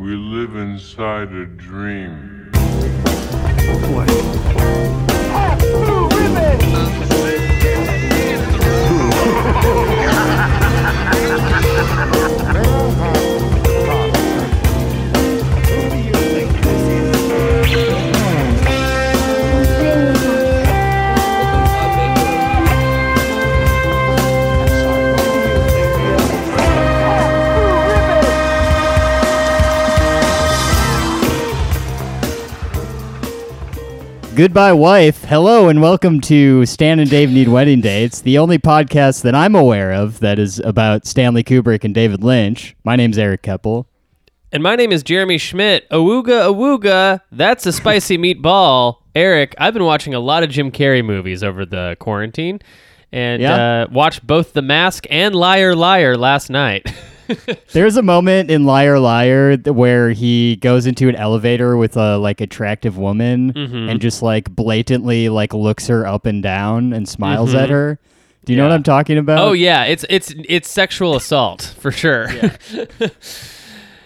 We live inside a dream. Goodbye, wife. Hello, and welcome to Stan and Dave Need Wedding Dates, the only podcast that I'm aware of that is about Stanley Kubrick and David Lynch. My name's Eric Keppel. And my name is Jeremy Schmidt. Awooga, awooga. That's a spicy meatball. Eric, I've been watching a lot of Jim Carrey movies over the quarantine and Yeah? uh, watched both The Mask and Liar Liar last night. There's a moment in Liar Liar where he goes into an elevator with a like attractive woman and just like blatantly like looks her up and down and smiles at her. Do you know what I'm talking about? oh yeah, it's it's it's sexual assault for sure.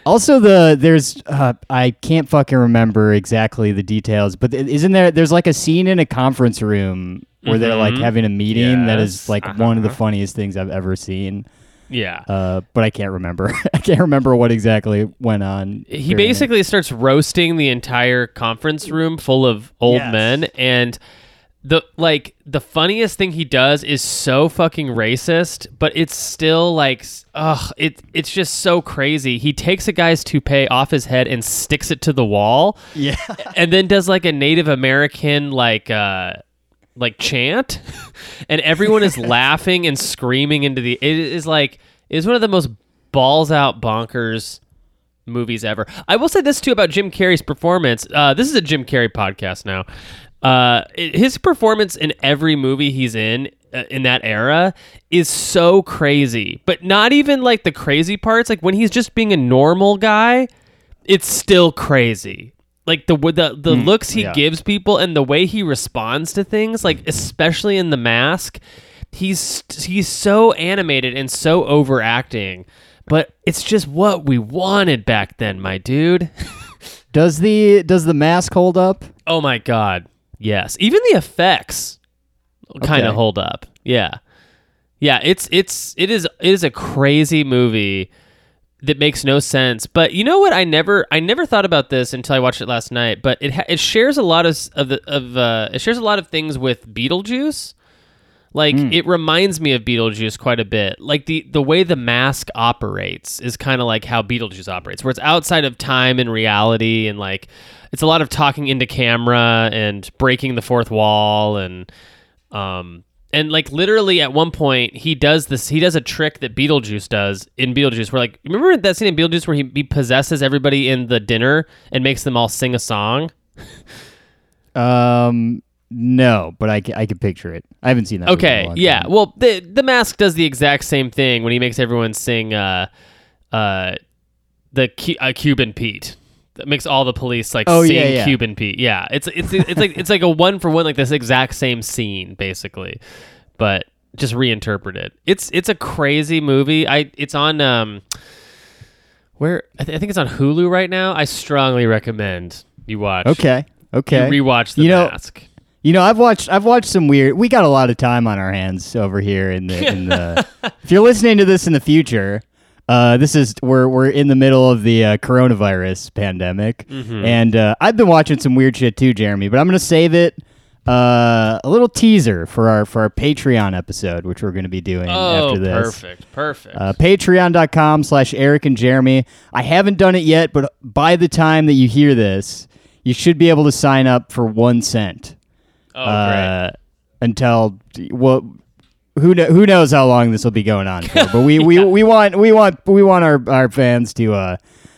Also, the there's uh, I can't fucking remember exactly the details, but th- isn't there? There's like a scene in a conference room where they're like Mhm. having a meeting that is Yes, like one of the uh-huh. funniest things I've ever seen. Yeah. Uh, but I can't remember. I can't remember what exactly went on. he during it. basically starts roasting the entire conference room full of old Yes. men and the like the funniest thing he does is so fucking racist but it's still like ugh it it's just so crazy he takes a guy's toupee off his head and sticks it to the wall yeah. and then does like a native american like uh like chant and everyone is laughing and screaming into the it is like it is one of the most balls out bonkers movies ever. I will say this too about Jim Carrey's performance. Uh, this is a Jim Carrey podcast now. Uh, it- his performance in every movie he's in uh, in that era is so crazy, but not even like the crazy parts. Like when he's just being a normal guy, it's still crazy. Like the the the mm, looks he yeah. gives people and the way he responds to things, like mm. especially in the mask, he's he's so animated and so overacting. But it's just what we wanted back then, my dude. Does the does the mask hold up? Oh my god. Yes. Even the effects kind of hold up. Yeah. Yeah, it's it's it is it is a crazy movie that makes no sense. But you know what? I never I never thought about this until I watched it last night. But it ha- it shares a lot of of the of uh, it shares a lot of things with Beetlejuice. Like it reminds me of Beetlejuice quite a bit. Like the the way the mask operates is kind of like how Beetlejuice operates, where it's outside of time and reality, and like it's a lot of talking into camera and breaking the fourth wall, and um and like literally at one point he does this he does a trick that Beetlejuice does in Beetlejuice where like remember that scene in Beetlejuice where he, he possesses everybody in the dinner and makes them all sing a song. Um, no, but I, I can picture it. I haven't seen that. movie in a Okay, yeah. time. Well, the the mask does the exact same thing when he makes everyone sing uh uh the uh, Cuban Pete. That makes all the police like Oh, sing yeah, yeah. Cuban Pete. Yeah, it's it's it's like it's like a one for one like this exact same scene basically, but just reinterpreted. It's it's a crazy movie. I it's on um where I, th- I think it's on Hulu right now. I strongly recommend you watch. Okay. Okay. You rewatch the You know- mask. You know, I've watched I've watched some weird. We got a lot of time on our hands over here in the in the. if you're listening to this in the future, uh, this is we're we're in the middle of the uh, coronavirus pandemic, Mm-hmm. and uh, I've been watching some weird shit too, Jeremy. But I'm gonna save it. Uh, a little teaser for our for our Patreon episode, which we're going to be doing Oh, after this. perfect, perfect. Uh, Patreon.com slash Eric and Jeremy. I haven't done it yet, but by the time that you hear this, you should be able to sign up for one cent. oh, uh, Until well, who kno- who knows how long this will be going on for? But we, we, we want we want we want our, our fans to uh,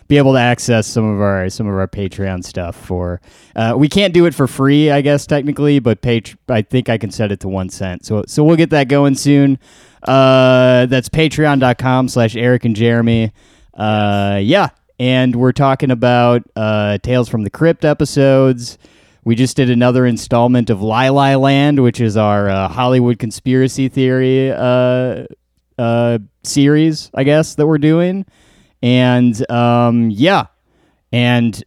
be able to access some of our some of our Patreon stuff. For uh, we can't do it for free, I guess technically, but page I think I can set it to one cent. So so we'll get that going soon. Uh, that's patreon.com slash Eric and Jeremy. Uh, yeah. And we're talking about uh, Tales from the Crypt episodes. We just did another installment of Lili Land, which is our uh, Hollywood conspiracy theory uh, uh, series, I guess, that we're doing. And um, yeah, And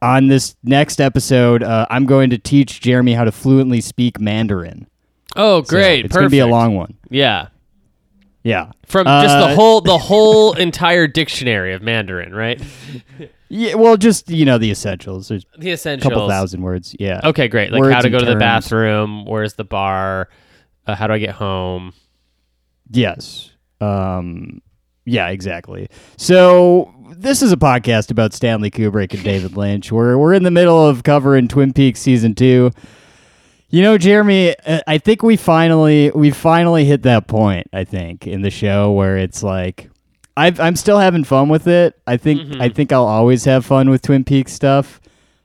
on this next episode, uh, I'm going to teach Jeremy how to fluently speak Mandarin. Oh, So great! it's going to be a long one. Yeah, Yeah. from just the Uh, whole the whole entire dictionary of Mandarin, right? Yeah. Well, just you know the essentials. There's The a essentials. couple thousand words. Yeah. Okay, great. Like Words how to go to the bathroom. Where's the bar? Uh, how do I get home? Yes. Um, yeah, exactly. So this is a podcast about Stanley Kubrick and David Lynch. We're we're in the middle of covering Twin Peaks season two. You know, Jeremy, uh, I think we finally we finally hit that point. I think in the show where it's like, I've, I'm still having fun with it. I think I think I'll always have fun with Twin Peaks stuff.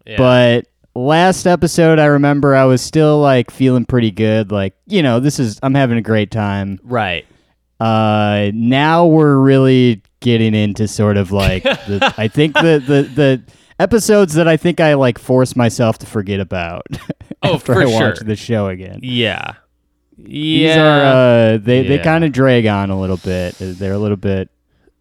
Yeah. But last episode, I remember I was still like feeling pretty good. Like, you know, this is I'm having a great time. right. Uh, now we're really getting into sort of like the, I think the, the the episodes that I think I like force myself to forget about Oh, after for I watch sure. the show again. Yeah. These Yeah. are uh, they they kind of drag on a little bit. They're a little bit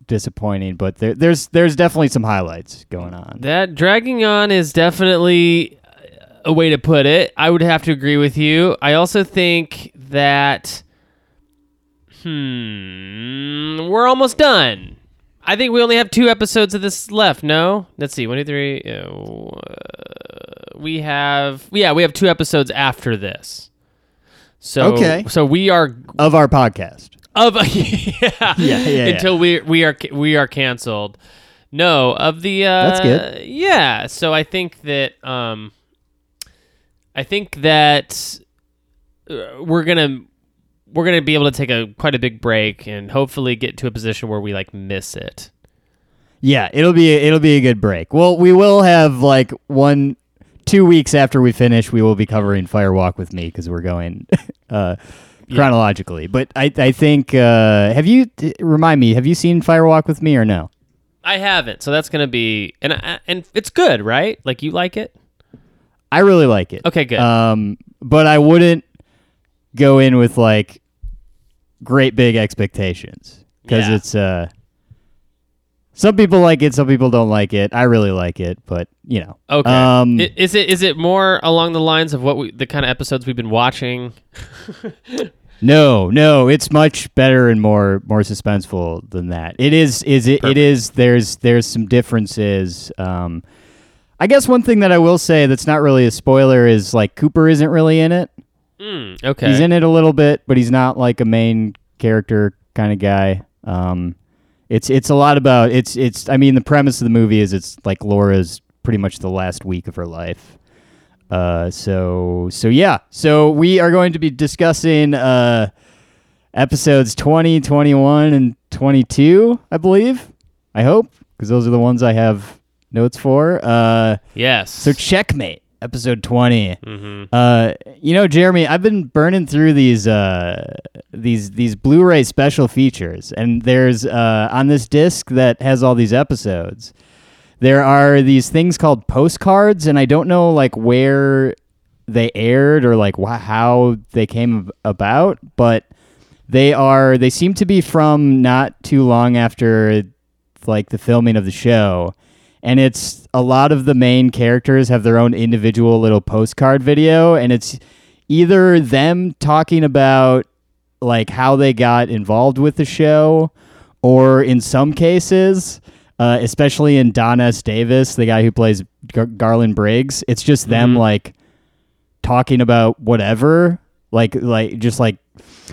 disappointing, but there, there's there's definitely some highlights going on. That dragging on is definitely a way to put it. I would have to agree with you. I also think that, hmm, we're almost done. I think we only have two episodes of this left. No, let's see, one, two, three. Uh, we have, yeah, we have two episodes after this. So, Okay. so we are Of our podcast. Of yeah, Yeah, yeah, yeah. until we we are we are canceled. No, of the uh That's good. Yeah, so I think that um I think that uh, we're going to we're to be able to take a quite a big break and hopefully get to a position where we like miss it. Yeah, it'll be it'll be a good break. Well, we will have like one two weeks after we finish, we will be covering Firewalk with me because we're going uh, chronologically. But I I think uh, have you remind me have you seen Firewalk with me or no? I haven't. So that's going to be and I- and it's good, right? Like you like it? I really like it. Okay, good. Um, but I wouldn't go in with like great big expectations because Yeah. it's uh. Some people like it, some people don't like it. I really like it, but you know. Okay. Um, I- is it is it more along the lines of what we the kind of episodes we've been watching? No, no, it's much better and more more suspenseful than that. It is is it, it is there's there's some differences. Um I guess one thing that I will say that's not really a spoiler is like Cooper isn't really in it. Mm, okay. He's in it a little bit, but he's not like a main character kind of guy. Um it's it's a lot about it's it's I mean the premise of the movie is it's like Laura's pretty much the last week of her life. Uh, so so yeah, so we are going to be discussing uh, episodes 20, 21, and 22, I believe. I hope, because those are the ones I have notes for. Uh, yes. so checkmate, episode 20. hmm Uh, you know, Jeremy, I've been burning through these uh, these these Blu-ray special features, and there's uh, on this disc that has all these episodes. There are these things called postcards, and I don't know like where they aired or like wh- how they came about, but they are they seem to be from not too long after like the filming of the show and it's a lot of the main characters have their own individual little postcard video and it's either them talking about like how they got involved with the show or in some cases uh, especially in Don S. Davis, the guy who plays Gar- Garland Briggs, it's just them Mhm. like talking about whatever, like like just like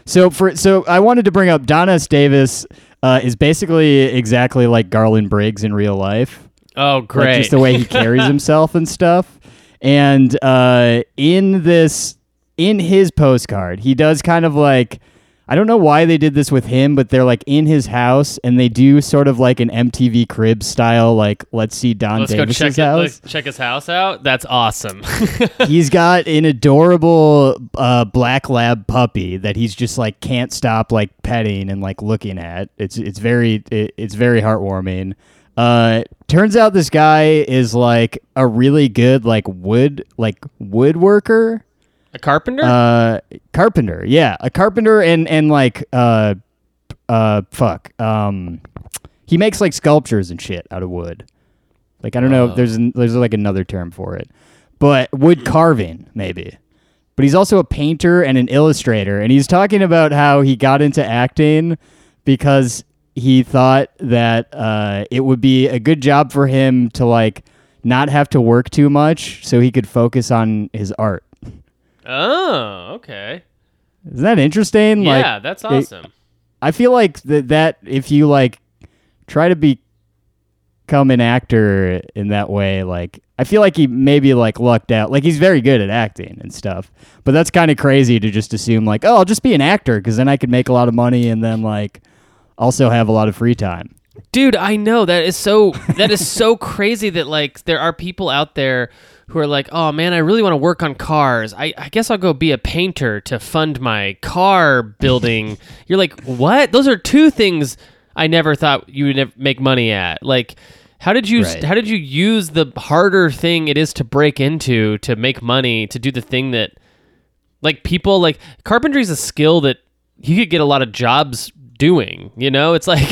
so for so I wanted to bring up Don S. Davis uh, is basically exactly like Garland Briggs in real life Oh, like great. just the way he carries himself and stuff. And uh, in this, in his postcard, he does kind of like, I don't know why they did this with him, but they're like in his house and they do sort of like an MTV crib style, like let's see Don Let's go check house. Let's check his house out. That's awesome. he's got an adorable uh, black lab puppy that he's just like can't stop like petting and like looking at. It's it's very it, it's very heartwarming. Uh, turns out this guy is like a really good like wood like woodworker, a carpenter? uh, carpenter. Yeah, a carpenter and and like uh, uh, fuck. Um, he makes like sculptures and shit out of wood. Like I don't know Oh. if there's an, there's like another term for it, but wood carving maybe. But he's also a painter and an illustrator, and he's talking about how he got into acting because he thought that uh, it would be a good job for him to like not have to work too much, so he could focus on his art. Oh, okay. Isn't that interesting? Like, yeah, that's awesome. I feel like that that if you like try to become an actor in that way, like I feel like he maybe like lucked out. Like he's very good at acting and stuff, but that's kind of crazy to just assume like, oh, I'll just be an actor because then I could make a lot of money and then like also have a lot of free time. Dude, I know that is so that is so crazy that like there are people out there who are like, "Oh man, I really want to work on cars. I, I guess I'll go be a painter to fund my car building." You're like, "What? Those are two things I never thought you would make money at." Like how did you Right. how did you use the harder thing it is to break into to make money to do the thing that like people like carpentry is a skill that you could get a lot of jobs doing you know it's like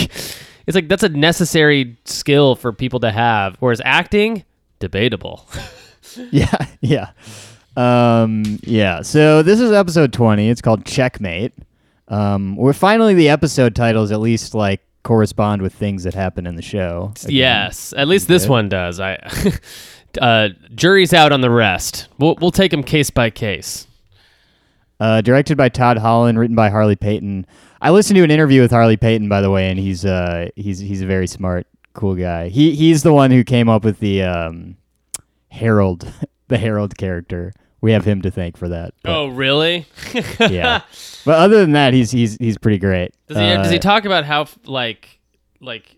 it's like that's a necessary skill for people to have whereas acting debatable yeah, yeah, um, yeah. So this is episode twenty. It's called Checkmate. Um, we're finally the episode titles at least like correspond with things that happen in the show. Again. yes at least this one does i uh jury's out on the rest we'll, we'll take them case by case Uh, directed by Todd Holland, written by Harley Peyton. I listened to an interview with Harley Peyton, by the way, and he's uh, he's he's a very smart, cool guy. He he's the one who came up with the um, Harold, the Harold character. We have him to thank for that. But, oh really yeah. But other than that, he's he's he's pretty great. Does he, does he Uh, talk about how like like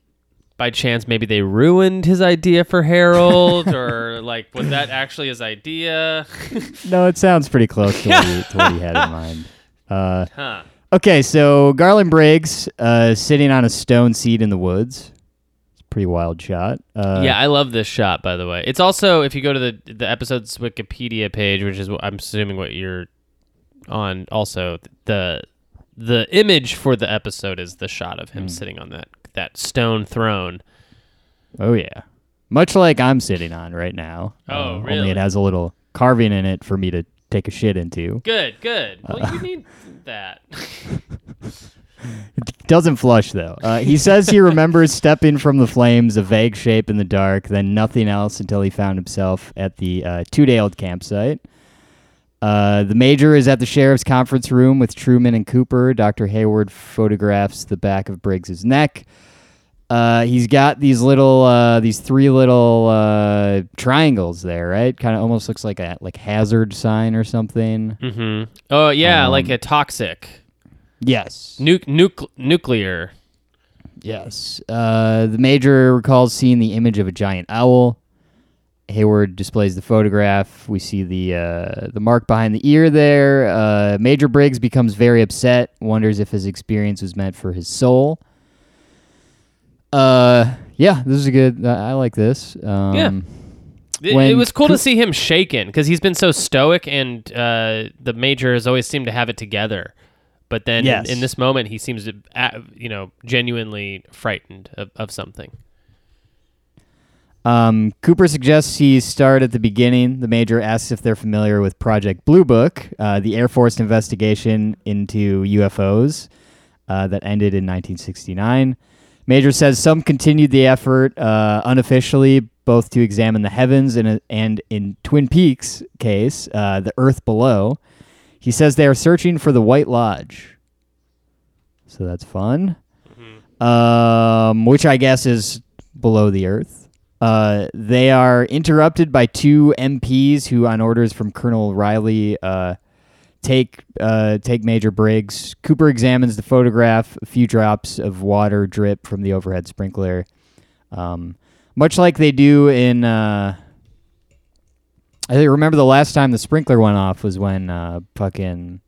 by chance maybe they ruined his idea for Harold or like was that actually his idea? no, it sounds pretty close to what he, to what he had in mind. Uh, huh. Okay, so Garland Briggs uh, sitting on a stone seat in the woods. It's a pretty wild shot. Uh, yeah, I love this shot by the way. It's also if you go to the the episode's Wikipedia page, which is what I'm assuming what you're on also the the image for the episode is the shot of him sitting on that that stone throne. Oh yeah, much like I'm sitting on right now. Oh, Uh, really? Only it has a little carving in it for me to take a shit into. Good, good. Well, Uh, you need that. Doesn't flush though. Uh, he says he remembers stepping from the flames, a vague shape in the dark, then nothing else until he found himself at the uh, two-day-old campsite. Uh, the major is at the sheriff's conference room with Truman and Cooper. Dr. Hayward photographs the back of Briggs's neck. Uh, he's got these little, uh, these three little uh, triangles there, right? Kind of almost looks like a like hazard sign or something. hmm Oh yeah, like Um, a toxic Yes. nu- nuc- nuclear. Yes. Uh, the major recalls seeing the image of a giant owl. Hayward displays the photograph. We see the uh, the mark behind the ear there. Uh, major Briggs becomes very upset, wonders if his experience was meant for his soul. Uh, yeah, this is a good. I I like this. Um, Yeah. It, it was cool to see him shaken because he's been so stoic, and uh, the major has always seemed to have it together. But then Yes. in, in this moment, he seems to, you know, genuinely frightened of, of something. Um, Cooper suggests he start at the beginning. The major asks if they're familiar with Project Blue Book, uh, the Air Force investigation into UFOs uh, that ended in 1969. Major says some continued the effort uh, unofficially, both to examine the heavens and, and in Twin Peaks case, uh, the Earth below. He says they are searching for the White Lodge. So that's fun. Um, which I guess is below the Earth. Uh, they are interrupted by two MPs who, on orders from Colonel Riley, uh, take uh, take Major Briggs. Cooper examines the photograph. A few drops of water drip from the overhead sprinkler, um, much like they do in. Uh, I remember the last time the sprinkler went off was when uh, fucking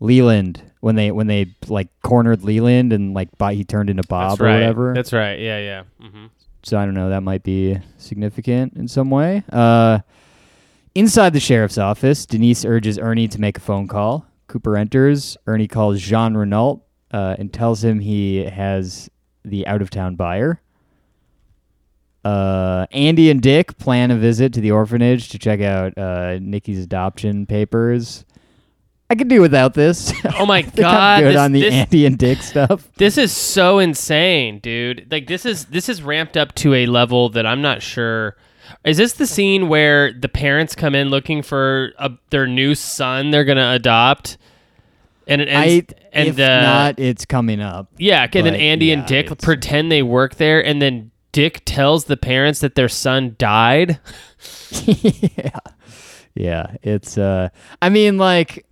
Leland when they when they like cornered Leland and like he turned into Bob That's or right. whatever. That's right. Yeah, yeah. hmm So I don't know. That might be significant in some way. Uh, inside the sheriff's office, Denise urges Ernie to make a phone call. Cooper enters. Ernie calls Jean Renault uh, and tells him he has the out of town buyer. Uh, Andy and Dick plan a visit to the orphanage to check out uh, Nikki's adoption papers. I could do without this. Oh my God, good this- on the this- Andy and Dick stuff. This is so insane, dude. Like this is this is ramped up to a level that I'm not sure. Is this the scene where the parents come in looking for a, their new son they're gonna adopt? And it I, and if uh, not, it's coming up. yeah, and then Andy and Dick it's- pretend they work there, and then Dick tells the parents that their son died. yeah, yeah. It's. uh I mean, like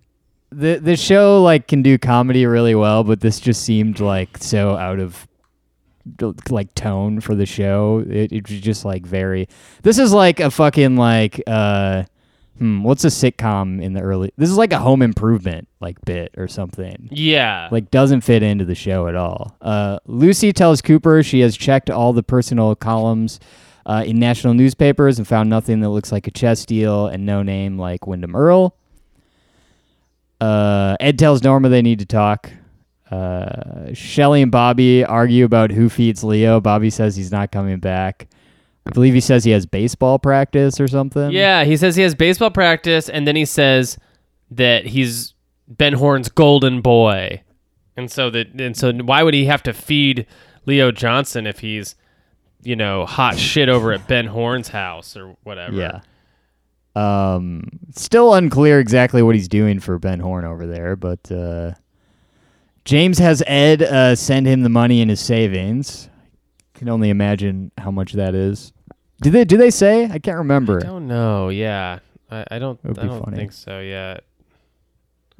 the the show like can do comedy really well, but this just seemed like so out of like tone for the show. It, it was just like very. This is like a fucking like. uh Hmm, what's a sitcom in the early? This is like a Home Improvement like bit or something. Yeah, like doesn't fit into the show at all. Uh, Lucy tells Cooper she has checked all the personal columns uh, in national newspapers and found nothing that looks like a chess deal and no name like Windom Earle. Uh, Ed tells Norma they need to talk. Uh, Shelly and Bobby argue about who feeds Leo. Bobby says he's not coming back. I believe he says he has baseball practice or something. yeah. He says he has baseball practice, and then he says that he's Ben Horne's golden boy, and so that and so why would he have to feed Leo Johnson if he's you know hot shit over at Ben Horne's house or whatever? Yeah. Um, still unclear exactly what he's doing for Ben Horne over there, but uh, James has Ed uh, send him the money in his savings. Can only imagine how much that is. Do they? Do they say? I can't remember. I don't know. Yeah, I, I don't. I don't funny. think so yet.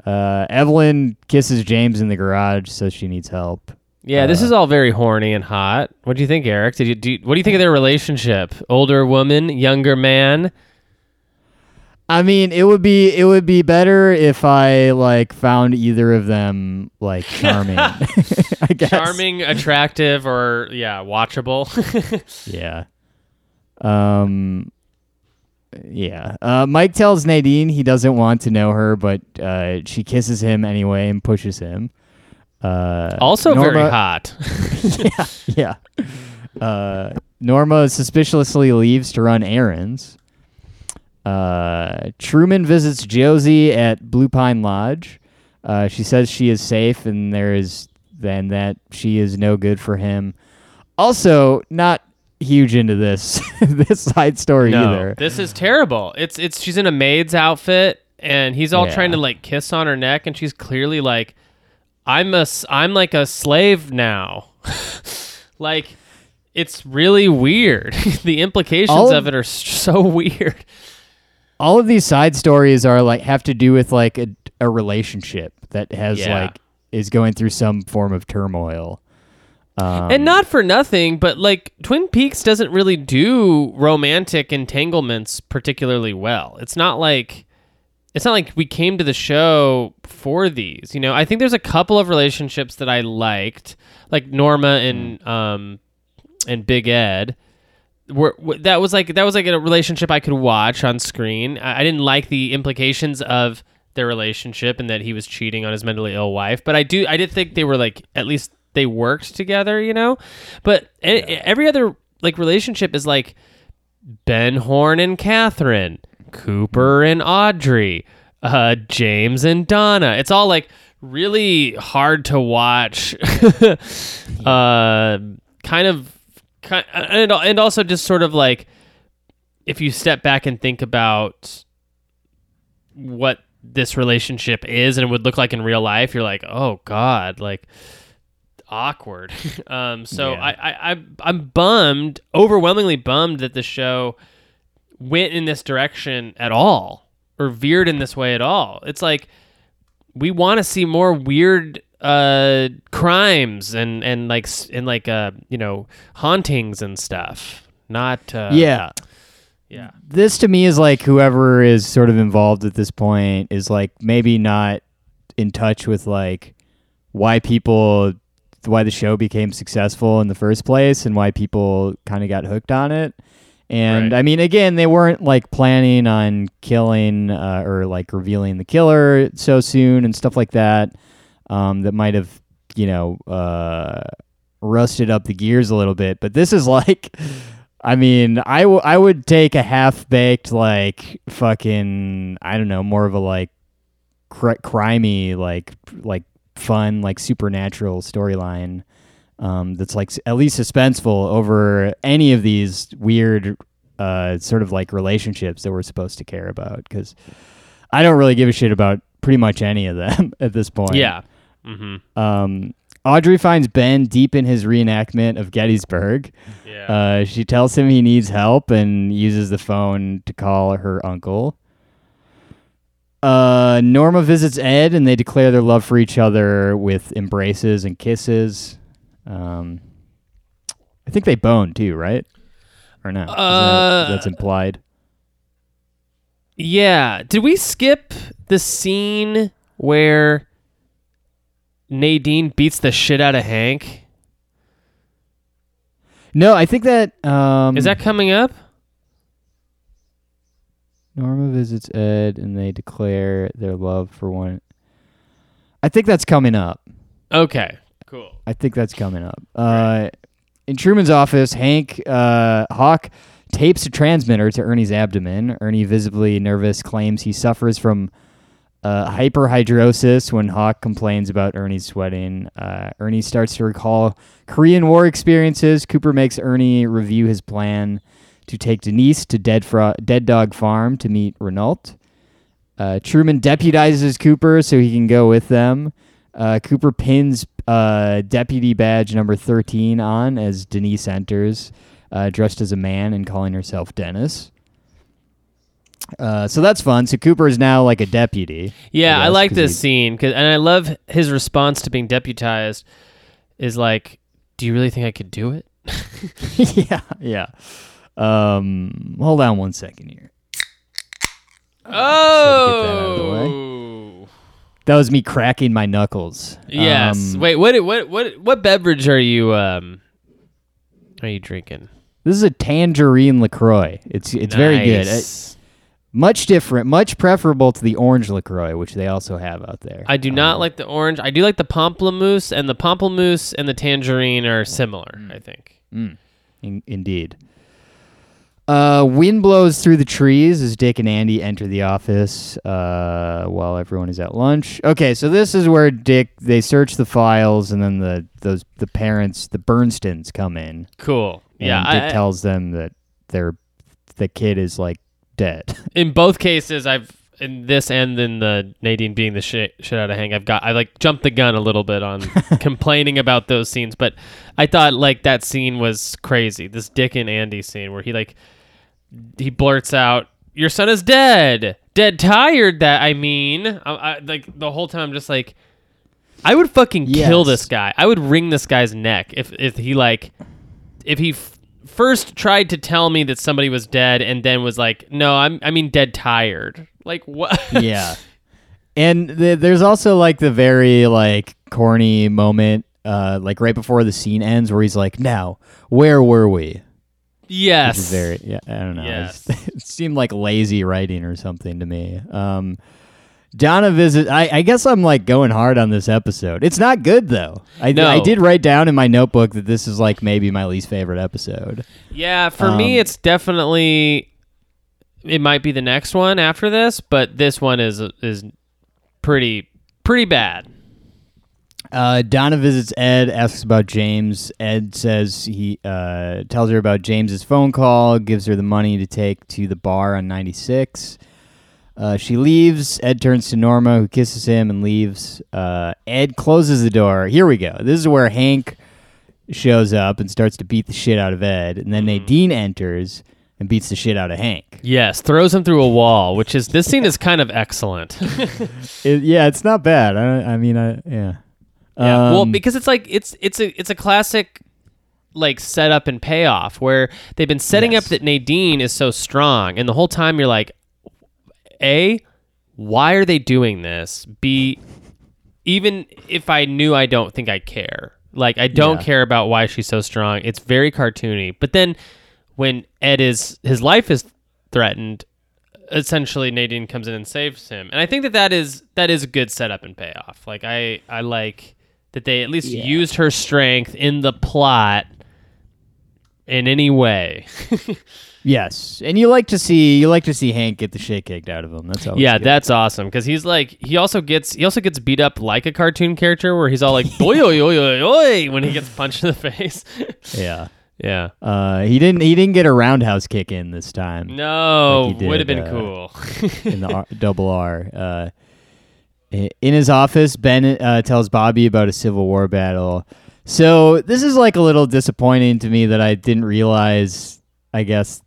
Uh, Evelyn kisses James in the garage, says she needs help. Yeah, this Uh, is all very horny and hot. What do you think, Eric? Did you do? What do you think of their relationship? Older woman, younger man. I mean, it would be it would be better if I like found either of them like charming. Charming, attractive, or yeah, watchable. Yeah. Um. Yeah. Uh, Mike tells Nadine he doesn't want to know her, but uh, she kisses him anyway and pushes him. Uh, also very Norma- hot. yeah. Uh, Norma suspiciously leaves to run errands. Uh, Truman visits Josie at Blue Pine Lodge. Uh, she says she is safe and there is then that she is no good for him. Also, not huge into this this side story no, either. this is terrible. It's it's she's in a maid's outfit and he's all Yeah. trying to like kiss on her neck and she's clearly like I'm a I'm like a slave now. like it's really weird. the implications All of of- it are so weird. All of these side stories are like have to do with like a, a relationship that has Yeah. like is going through some form of turmoil. Um, and not for nothing, but like Twin Peaks doesn't really do romantic entanglements particularly well. It's not like it's not like we came to the show for these. You know, I think there's a couple of relationships that I liked, like Norma and um and Big Ed. Were, that was like that was like a relationship I could watch on screen. I, I didn't like the implications of their relationship and that he was cheating on his mentally ill wife, but I do I did think they were like at least they worked together, you know. But e- every other like relationship is like Ben Horne and Catherine, Cooper and Audrey, uh, James and Donna. It's all like really hard to watch. uh, kind of, and and also just sort of like if you step back and think about what this relationship is and it would look like in real life, you're like, oh god, like awkward. um, so Yeah. I, I, I, I'm bummed, overwhelmingly bummed that the show went in this direction at all or veered in this way at all. It's like we want to see more weird uh crimes and and like and like uh you know hauntings and stuff not uh yeah, yeah. This to me is like whoever is sort of involved at this point is like maybe not in touch with like why people why the show became successful in the first place and why people kind of got hooked on it. And Right. i mean again they weren't like planning on killing uh, or like revealing the killer so soon and stuff like that um, that might have you know uh, rusted up the gears a little bit but this is like I mean, I, w- I would take a half baked like fucking I don't know, more of a like cr- crimey like like fun like supernatural storyline um, that's like at least suspenseful over any of these weird uh, sort of like relationships that we're supposed to care about because I don't really give a shit about pretty much any of them at this point. Yeah. Mm-hmm. Um, Audrey finds Ben deep in his reenactment of Gettysburg. Yeah. Uh, she tells him he needs help and uses the phone to call her uncle. Uh, Norma visits Ed and they declare their love for each other with embraces and kisses. Um, I think they bone too, right? Or no? Is that- Uh, that's implied. Yeah. Did we skip the scene where Nadine beats the shit out of Hank? No, I think that um, Is that coming up? Norma visits Ed and they declare their love for one. I think that's coming up. Okay. Cool. I think that's coming up. Uh, in Truman's office, Hank uh, Hawk tapes a transmitter to Ernie's abdomen. Ernie, visibly nervous, claims he suffers from uh, hyperhidrosis when Hawk complains about Ernie sweating. Uh, Ernie starts to recall Korean War experiences. Cooper makes Ernie review his plan to take Denise to Dead, Fro- Dead Dog Farm to meet Renault. Uh, Truman deputizes Cooper so he can go with them. Uh, Cooper pins uh, deputy badge number 13 on as Denise enters, uh, dressed as a man and calling herself Dennis. Uh, so that's fun. So Cooper is now like a deputy. Yeah, I guess, like 'cause this he- scene 'cause- and I love his response to being deputized. Is like, do you really think I could do it? yeah, yeah. Um, hold on one second here. out of the. Oh, That was me cracking my knuckles. yes. Um, Wait, what? What? What? What beverage are you? Um, are you drinking? This is a tangerine Lacroix. It's it's very good. It- Nice. Much different, much preferable to the orange Lacroix, which they also have out there. I do not like the orange. I do like the pamplemousse, and the pamplemousse and the tangerine are similar. I think. In- indeed. Uh, wind blows through the trees as Dick and Andy enter the office uh, while everyone is at lunch. Okay, so this is where Dick they search the files, and then the those the parents, the Bernstons, come in. Cool. And yeah. Dick I- I- tells them that their the kid is like dead. in both cases, I've in this and in the Nadine being the shit, shit out of Hank, I've got I like jumped the gun a little bit on complaining about those scenes, but I thought like that scene was crazy. This Dick and Andy scene where he like he blurts out, "Your son is dead, dead tired." That I mean, I, I like the whole time I'm just like. I would fucking kill this guy. I would wring this guy's neck if if he like if he first tried to tell me that somebody was dead and then was like, "No, I'm I mean dead tired." Like what? yeah. And th- there's also like the very like corny moment, uh, like right before the scene ends, where he's like, "Now, where were we?" yes. Very, yeah, I don't know. Yes. It seemed like lazy writing or something to me. Um, Donna visit. I, I guess I'm like going hard on this episode. It's not good though. I, No. I did write down in my notebook that this is like maybe my least favorite episode. yeah, for me Um, it's definitely it might be the next one after this, but this one is is pretty pretty bad. Uh, Donna visits Ed, asks about James. Ed says he uh, tells her about James's phone call, gives her the money to take to the bar on 96. Uh, she leaves. Ed turns to Norma, who kisses him and leaves. Uh, Ed closes the door. Here we go. This is where Hank shows up and starts to beat the shit out of Ed. And then Nadine enters and beats the shit out of Hank. Yes, throws him through a wall, which is this scene is kind of excellent. It, yeah, it's not bad. I, I mean, I, yeah. Yeah. well, Um, because it's like it's it's a it's a classic like setup and payoff where they've been setting Yes. up that Nadine is so strong, and the whole time you're like, a, why are they doing this? B, even if I knew, I don't think I care. Like I don't Yeah. care about why she's so strong. It's very cartoony. But then when Ed is his life is threatened, essentially Nadine comes in and saves him. And I think that that is that is a good setup and payoff. Like I I like that they at least Yeah. used her strength in the plot in any way. Yes, and you like to see you like to see Hank get the shit kicked out of him. That's always yeah, that's awesome because he's like he also gets he also gets beat up like a cartoon character where he's all like oi oi oi oi oi when he gets punched in the face. yeah. yeah. Uh, he didn't he didn't get a roundhouse kick in this time No, Like would have been uh, cool. in the R, double R. Uh, in his office, Ben uh, tells Bobby about a Civil War battle. So this is like a little disappointing to me that I didn't realize. I guess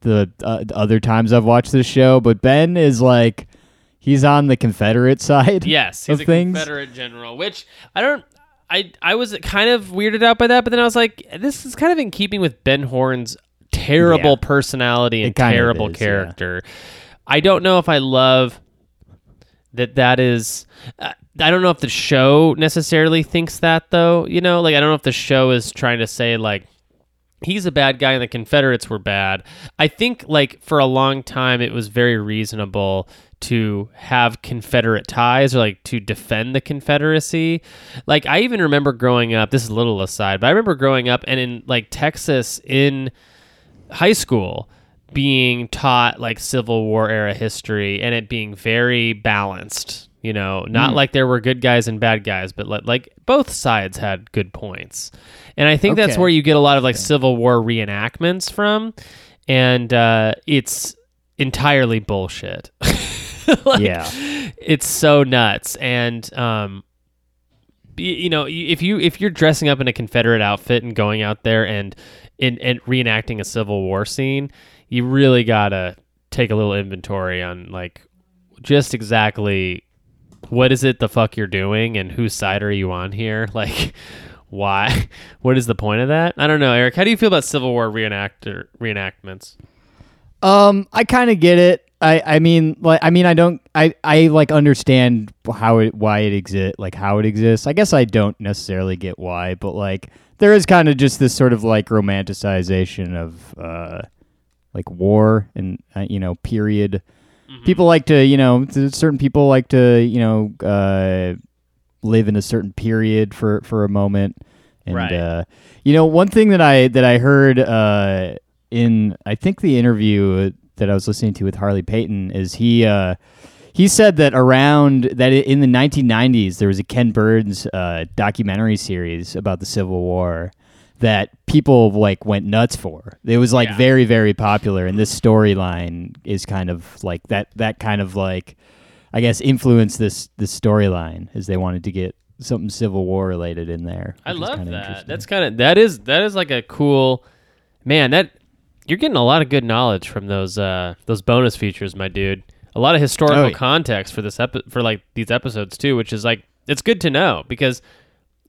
the, uh, other times I've watched this show, but Ben is like he's on the Confederate side. yes, he's a things. Confederate general, which I don't. I I was kind of weirded out by that, but then I was like, this is kind of in keeping with Ben Horne's terrible Yeah. personality and It kind of terrible is, yeah. character. I don't know if I love that. That is. Uh, I don't know if the show necessarily thinks that though. You know, like I don't know if the show is trying to say like he's a bad guy and the Confederates were bad. I think like for a long time it was very reasonable to have Confederate ties or like to defend the Confederacy. Like I even remember growing up, this is a little aside, but I remember growing up and in like Texas in high school being taught like Civil War era history and it being very balanced. You know, not like there were good guys and bad guys, but like, like both sides had good points. And I think that's where you get a lot of like Civil War reenactments from. And uh, it's entirely bullshit. Like, Yeah. it's so nuts and um you know if you if you're dressing up in a confederate outfit and going out there and in and reenacting a civil war scene you really gotta take a little inventory on like just exactly what is it the fuck you're doing and whose side are you on here like why what is the point of that i don't know eric how do you feel about civil war reenactor reenactments Um, I kind of get it. I, I mean, like, I mean, I don't, I, I like understand how it, why it exists, like how it exists. I guess I don't necessarily get why, but like, there is kind of just this sort of like romanticization of, uh, like war and uh, you know, period. People like to, you know, certain people like to, you know, uh, live in a certain period for for a moment. And Right. uh, you know, one thing that I that I heard uh, in I think the interview that I was listening to with Harley Peyton is he uh, he said that around that in the 1990s there was a Ken Burns uh, documentary series about the Civil War that people like went nuts for. It was like Yeah. very very popular, and this storyline is kind of like that that kind of like I guess influenced this this storyline as they wanted to get something Civil War related in there. I love that. That's kind of that is that is like a cool man. That you're getting a lot of good knowledge from those uh those bonus features, my dude. A lot of historical Oh, yeah. context for this epi- for like these episodes too, which is like it's good to know because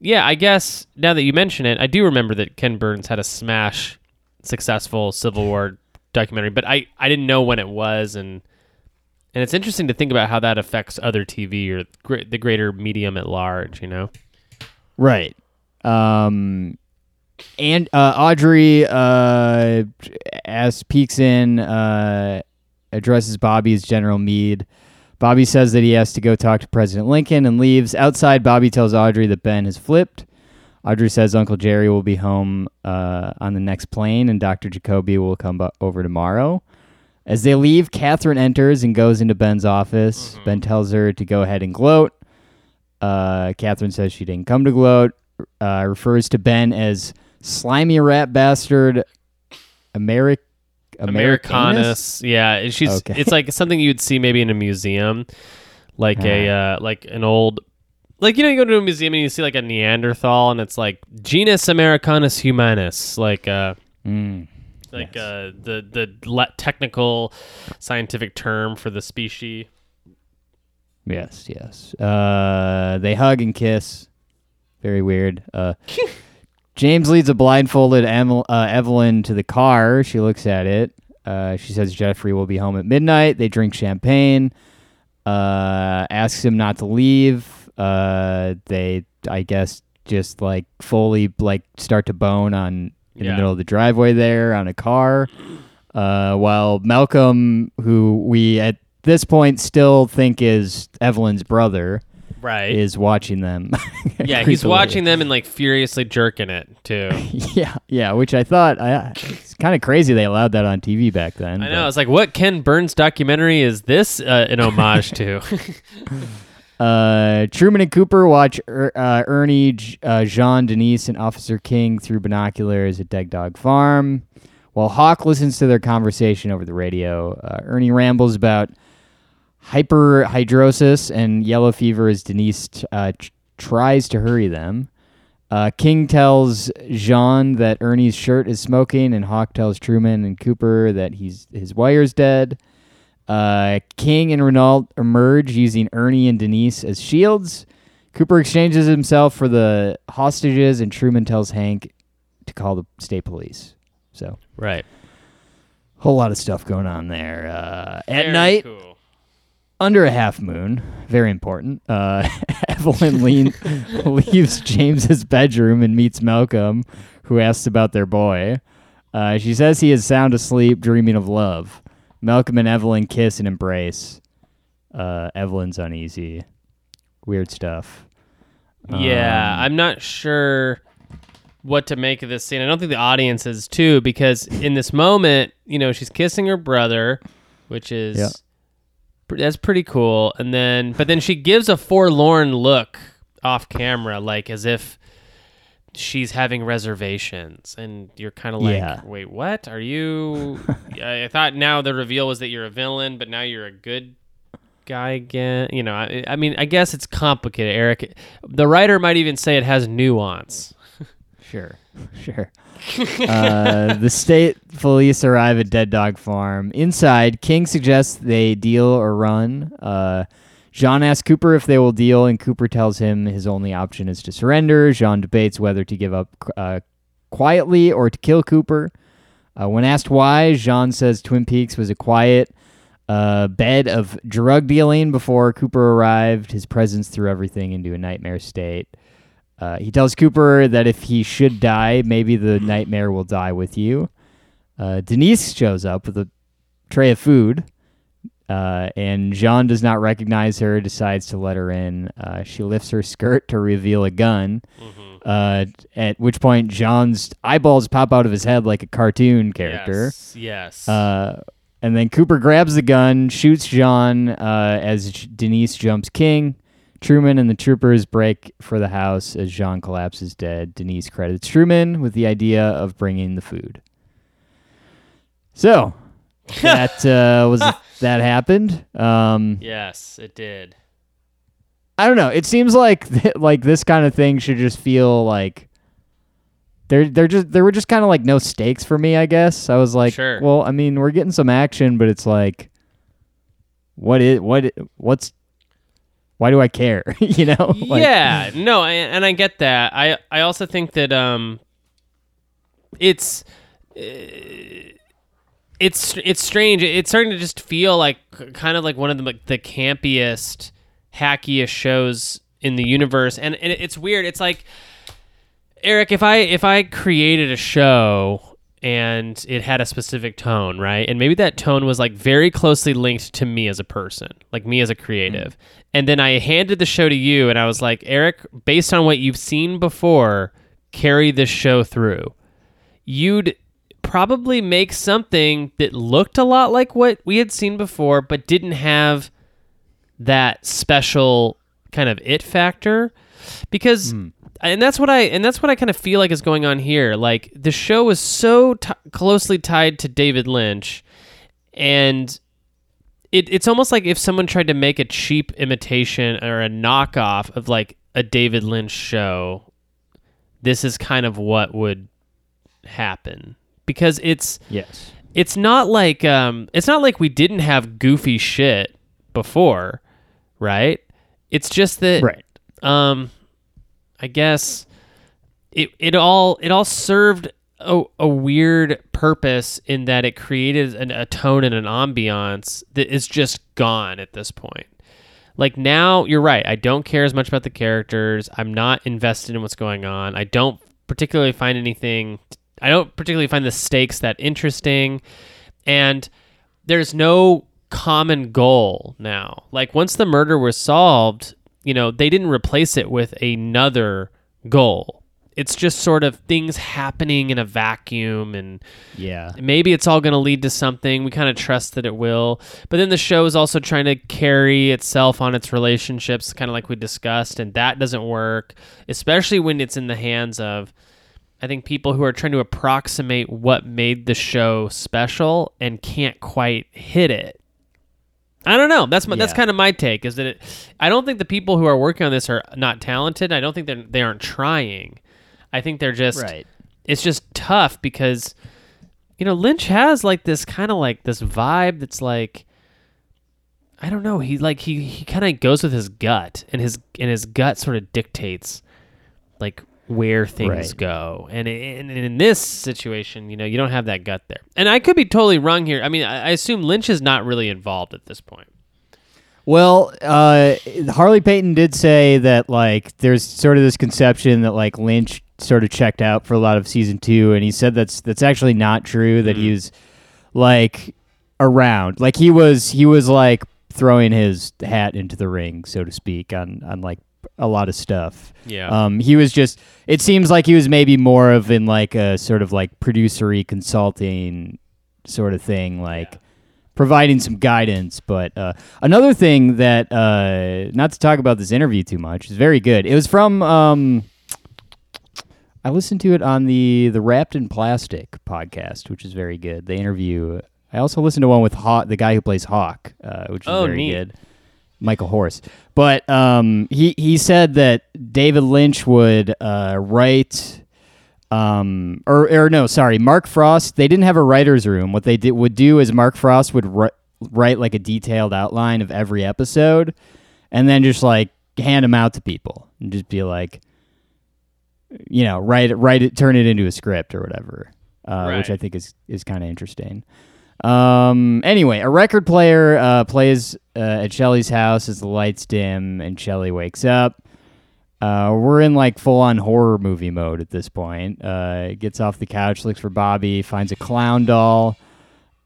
yeah, I guess now that you mention it, I do remember that Ken Burns had a smash successful Civil War documentary, but I I didn't know when it was and and it's interesting to think about how that affects other TV or gr- the greater medium at large, you know. Right. Um, and uh, Audrey uh, as peeks in, uh, addresses Bobby as General Meade. Bobby says that he has to go talk to President Lincoln and leaves. Outside, Bobby tells Audrey that Ben has flipped. Audrey says Uncle Jerry will be home uh, on the next plane and Dr. Jacoby will come bu- over tomorrow. As they leave, Catherine enters and goes into Ben's office. Ben tells her to go ahead and gloat. Uh, Catherine says she didn't come to gloat. Uh, refers to Ben as slimy rat bastard, Americ, Americanus. Americanus. Yeah, and she's Okay. it's like something you'd see maybe in a museum, like a uh, like an old, like you know you go to a museum and you see like a Neanderthal and it's like genus Americanus humanus, like uh Mm. like Yes. uh the the technical scientific term for the species. Yes, yes. Uh, they hug and kiss. Very weird. Uh, James leads a blindfolded uh, Evelyn to the car. She looks at it. Uh, she says Jeffrey will be home at midnight. They drink champagne. Uh, asks him not to leave. Uh, they, I guess, just like fully like start to bone on in Yeah. the middle of the driveway there on a car. Uh, while Malcolm, who we at this point still think is Evelyn's brother, Right. is watching them. yeah, he's watching them and like furiously jerking it too. Yeah, yeah, which I thought I, it's kind of crazy they allowed that on TV back then. I know. It's like, what Ken Burns documentary is this uh, an homage to? Uh, Truman and Cooper watch er, uh, Ernie, J- uh, Jean, Denise, and Officer King through binoculars at Dead Dog Farm. While Hawk listens to their conversation over the radio, uh, Ernie rambles about hyperhidrosis and yellow fever as Denise t- uh, tr- tries to hurry them. Uh, King tells Jean that Ernie's shirt is smoking, and Hawk tells Truman and Cooper that he's his wire's dead. Uh, King and Renault emerge using Ernie and Denise as shields. Cooper exchanges himself for the hostages, and Truman tells Hank to call the state police. So, right. whole lot of stuff going on there. Uh, at Very night, cool. Under a half moon, very important. Uh, Evelyn lean, leaves James's bedroom and meets Malcolm, who asks about their boy. Uh, she says he is sound asleep, dreaming of love. Malcolm and Evelyn kiss and embrace. Uh, Evelyn's uneasy. Weird stuff. Yeah, Um, I'm not sure what to make of this scene. I don't think the audience is too, because in this moment, you know, she's kissing her brother, which is Yeah. That's pretty cool. And then, but then she gives a forlorn look off camera, like as if she's having reservations, and you're kind of like, Yeah. wait, what? Are you? I I thought now the reveal was that you're a villain, but now you're a good guy again. You know, I, I mean, I guess it's complicated, Eric. The writer might even say it has nuance. Sure, sure. Uh, the state police arrive at Dead Dog Farm. Inside, King suggests they deal or run. Uh, Jean asks Cooper if they will deal, and Cooper tells him his only option is to surrender. Jean debates whether to give up uh, quietly or to kill Cooper. Uh, when asked why, Jean says Twin Peaks was a quiet uh, bed of drug dealing before Cooper arrived. His presence threw everything into a nightmare state. Uh, he tells Cooper that if he should die, maybe the nightmare will die with you. Uh, Denise shows up with a tray of food, uh, and Jean does not recognize her, decides to let her in. Uh, she lifts her skirt to reveal a gun, uh, at which point Jean's eyeballs pop out of his head like a cartoon character. Yes. yes. Uh, and then Cooper grabs the gun, shoots John uh, as Denise jumps King. Truman and the troopers break for the house as Jean collapses dead. Denise credits Truman with the idea of bringing the food. So that uh, was that happened. Um, yes, it did. I don't know. It seems like th- like this kind of thing should just feel like there there just there were just kind of like no stakes for me. I guess I was like, Sure. well, I mean, we're getting some action, but it's like, what is what what's why do I care? you know? Like, yeah, no, I, and I get that. I I also think that um, it's uh, it's it's strange. It's starting to just feel like kind of like one of the the campiest, hackiest shows in the universe, and, and it's weird. It's like Eric, if I if I created a show and it had a specific tone, right? And maybe that tone was like very closely linked to me as a person, like me as a creative. Mm. And then I handed the show to you and I was like, "Eric, based on what you've seen before, carry this show through." You'd probably make something that looked a lot like what we had seen before but didn't have that special kind of it factor because mm. And that's what I and that's what I kind of feel like is going on here. Like the show is so t- closely tied to David Lynch, and it, it's almost like if someone tried to make a cheap imitation or a knockoff of like a David Lynch show, this is kind of what would happen because it's Yes. it's not like um it's not like we didn't have goofy shit before, right? It's just that Right. um I guess it it all it all served a, a weird purpose in that it created an, a tone and an ambiance that is just gone at this point. Like now, you're right. I don't care as much about the characters. I'm not invested in what's going on. I don't particularly find anything. I don't particularly find the stakes that interesting, and there's no common goal now. Like once the murder was solved, you know, they didn't replace it with another goal. It's just sort of things happening in a vacuum and Yeah. maybe it's all going to lead to something. We kind of trust that it will. But then the show is also trying to carry itself on its relationships, kind of like we discussed, and that doesn't work, especially when it's in the hands of, I think, people who are trying to approximate what made the show special and can't quite hit it. I don't know. That's my, that's kind of my take. Is that it, I don't think the people who are working on this are not talented. I don't think they they aren't trying. I think they're just Right. it's just tough because you know Lynch has like this kind of like this vibe that's like I don't know he like he he kind of goes with his gut and his and his gut sort of dictates like where things Right. go. And in, in this situation you know you don't have that gut there. And I could be totally wrong here. I mean I, I assume Lynch is not really involved at this point. Well, uh, Harley Peyton did say that like there's sort of this conception that like Lynch sort of checked out for a lot of season two, and he said that's that's actually not true. That he was like around, like he was he was like throwing his hat into the ring, so to speak, on on like a lot of stuff. yeah Um, he was just. It seems like he was maybe more of in like a sort of like producery consulting sort of thing, like providing some guidance. But uh, another thing that, uh, not to talk about this interview too much, is very good. It was from. Um, I listened to it on the the Wrapped in Plastic podcast, which is very good. They interview. I also listened to one with Hawk, the guy who plays Hawk, uh, which is Oh, very neat. good. Michael Horse. But um, he he said that David Lynch would uh, write, um, or or no, sorry, Mark Frost. They didn't have a writers' room. What they did would do is Mark Frost would ri- write like a detailed outline of every episode, and then just like hand them out to people and just be like, you know, write it, write it, turn it into a script or whatever, uh, which I think is is kind of interesting. Um. Anyway, a record player uh, plays uh, at Shelly's house as the lights dim and Shelly wakes up. Uh, we're in like full on horror movie mode at this point. Uh, gets off the couch, looks for Bobby, finds a clown doll.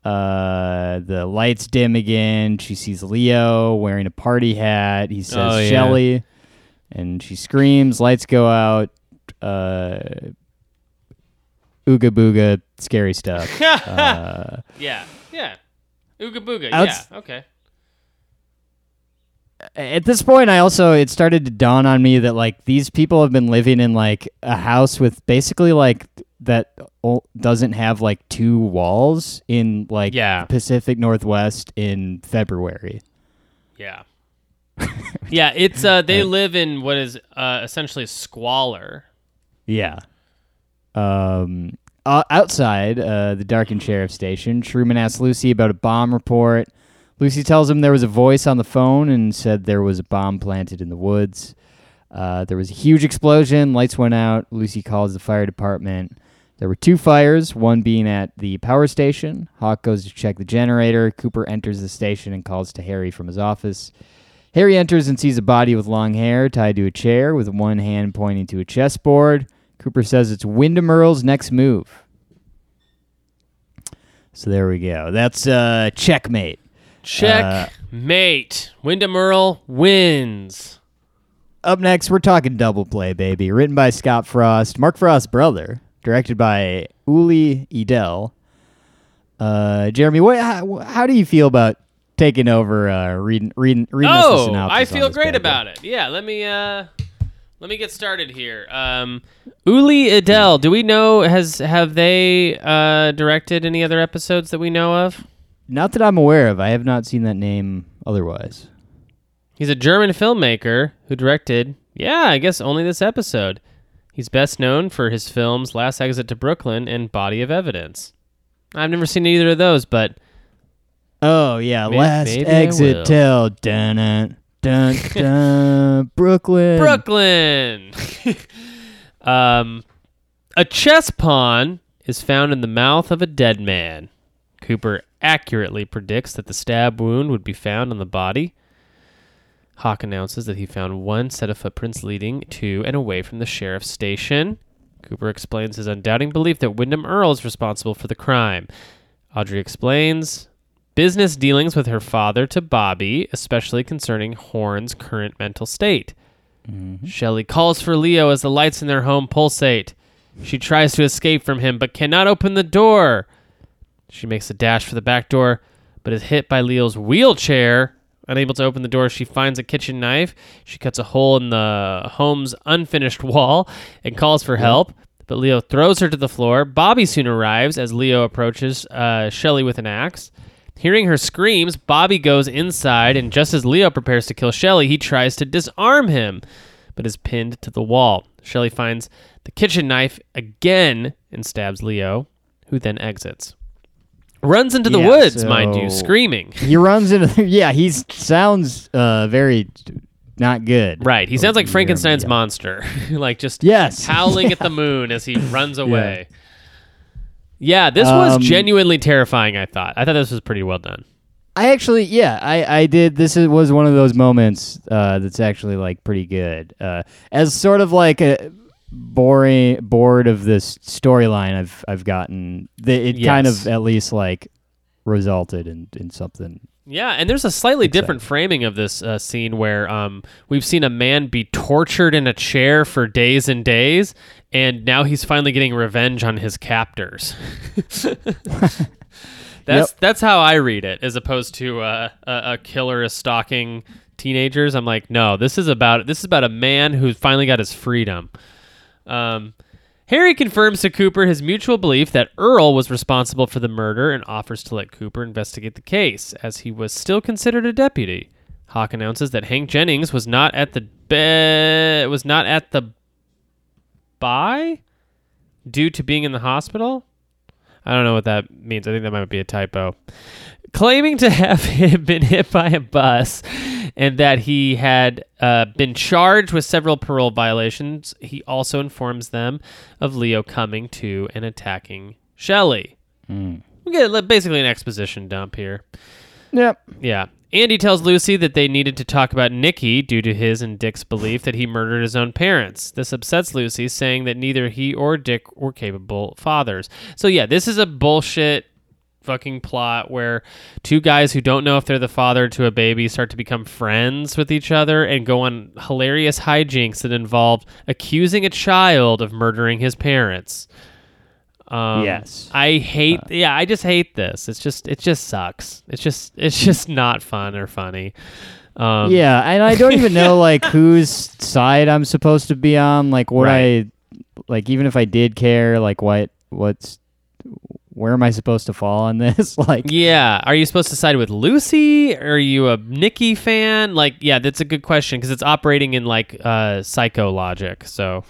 Uh, the lights dim again. She sees Leo wearing a party hat. He says Oh, yeah. Shelly, and she screams. Lights go out. Uh, ooga booga, scary stuff. uh, yeah yeah ooga booga Outs- yeah okay at this point i also it started to dawn on me that like these people have been living in like a house with basically like that o- doesn't have like two walls in like Yeah. pacific northwest in february Yeah. yeah, it's uh they live in what is uh essentially squalor. yeah um uh, outside uh, the darkened sheriff station truman asks lucy about a bomb report lucy tells him there was a voice on the phone and said there was a bomb planted in the woods Uh, there was a huge explosion. Lights went out. Lucy calls the fire department. There were two fires, one being at the power station. Hawk goes to check the generator. Cooper enters the station and calls to Harry from his office. Harry enters and sees a body with long hair tied to a chair with one hand pointing to a chessboard. Cooper says it's Windom Earle's next move. So there we go. That's uh, checkmate. Check Uh. Windom Earle wins. Up next, we're talking Double Play, baby. Written by Scott Frost, Mark Frost's brother. Directed by Uli Edel. Uh, Jeremy, what? How, how do you feel about taking over uh, reading reading reading us the Oh, synopsis I feel great boy? about it. Yeah, let me uh let me get started here. Um Uli Edel, do we know has have they uh directed any other episodes that we know of? Not that I'm aware of. I have not seen that name otherwise. He's a German filmmaker who directed, yeah, I guess only this episode. He's best known for his films Last Exit to Brooklyn and Body of Evidence. I've never seen either of those, but Oh yeah, May- last maybe I will. exit till dun dun dun Brooklyn. Brooklyn. um, a chess pawn is found in the mouth of a dead man. Cooper accurately predicts that the stab wound would be found on the body. Hawk announces that he found one set of footprints leading to and away from the sheriff's station. Cooper explains his undoubting belief that Windom Earle is responsible for the crime. Audrey explains business dealings with her father to Bobby, especially concerning Horne's current mental state. Shelley calls for Leo as the lights in their home pulsate. She tries to escape from him but cannot open the door. She makes a dash for the back door but is hit by Leo's wheelchair. Unable to open the door, she finds a kitchen knife. She cuts a hole in the home's unfinished wall and calls for help. But Leo throws her to the floor. Bobby soon arrives as Leo approaches uh, Shelley with an axe. Hearing her screams, Bobby goes inside, and just as Leo prepares to kill Shelly, he tries to disarm him, but is pinned to the wall. Shelly finds the kitchen knife again and stabs Leo, who then exits. Runs into the Yeah, woods, mind you, screaming. He runs into. Yeah, he sounds uh, very not good. Right. He sounds like Frankenstein's monster, like just Yes. howling at the moon as he runs away. Yeah, this was Um, genuinely terrifying. I thought. I thought this was pretty well done. I actually, yeah, I, I did. This is, was one of those moments uh, that's actually like pretty good. Uh, as sort of like a boring, bored of this storyline I've I've gotten. The, it kind of at least like resulted in in something. Yeah, and there's a slightly different framing of this uh, scene where um, we've seen a man be tortured in a chair for days and days, and now he's finally getting revenge on his captors. that's that's how I read it, as opposed to uh, a, a killer is stalking teenagers. I'm like, no, this is about this is about a man who finally got his freedom. Um, Harry confirms to Cooper his mutual belief that Earle was responsible for the murder and offers to let Cooper investigate the case, as he was still considered a deputy. Hawk announces that Hank Jennings was not at the be- was not at the by due to being in the hospital. I don't know what that means. I think that might be a typo. Claiming to have been hit by a bus and that he had uh, been charged with several parole violations, he also informs them of Leo coming to and attacking Shelley. We get basically an exposition dump here. Yep. Yeah. Andy tells Lucy that they needed to talk about Nicky due to his and Dick's belief that he murdered his own parents. This upsets Lucy, saying that neither he or Dick were capable fathers. So, yeah, this is a bullshit fucking plot where two guys who don't know if they're the father to a baby start to become friends with each other and go on hilarious hijinks that involve accusing a child of murdering his parents. Um, Yes. I hate. yeah, I just hate this. It's just. It just sucks. It's just. It's just not fun or funny. Um, yeah, and I don't even know like whose side I'm supposed to be on. Like what Right. I like, even if I did care, like what what's where am I supposed to fall on this? like, Yeah. Are you supposed to side with Lucy? Are you a Nicky fan? Like, yeah, that's a good question because it's operating in like uh, psycho logic. So,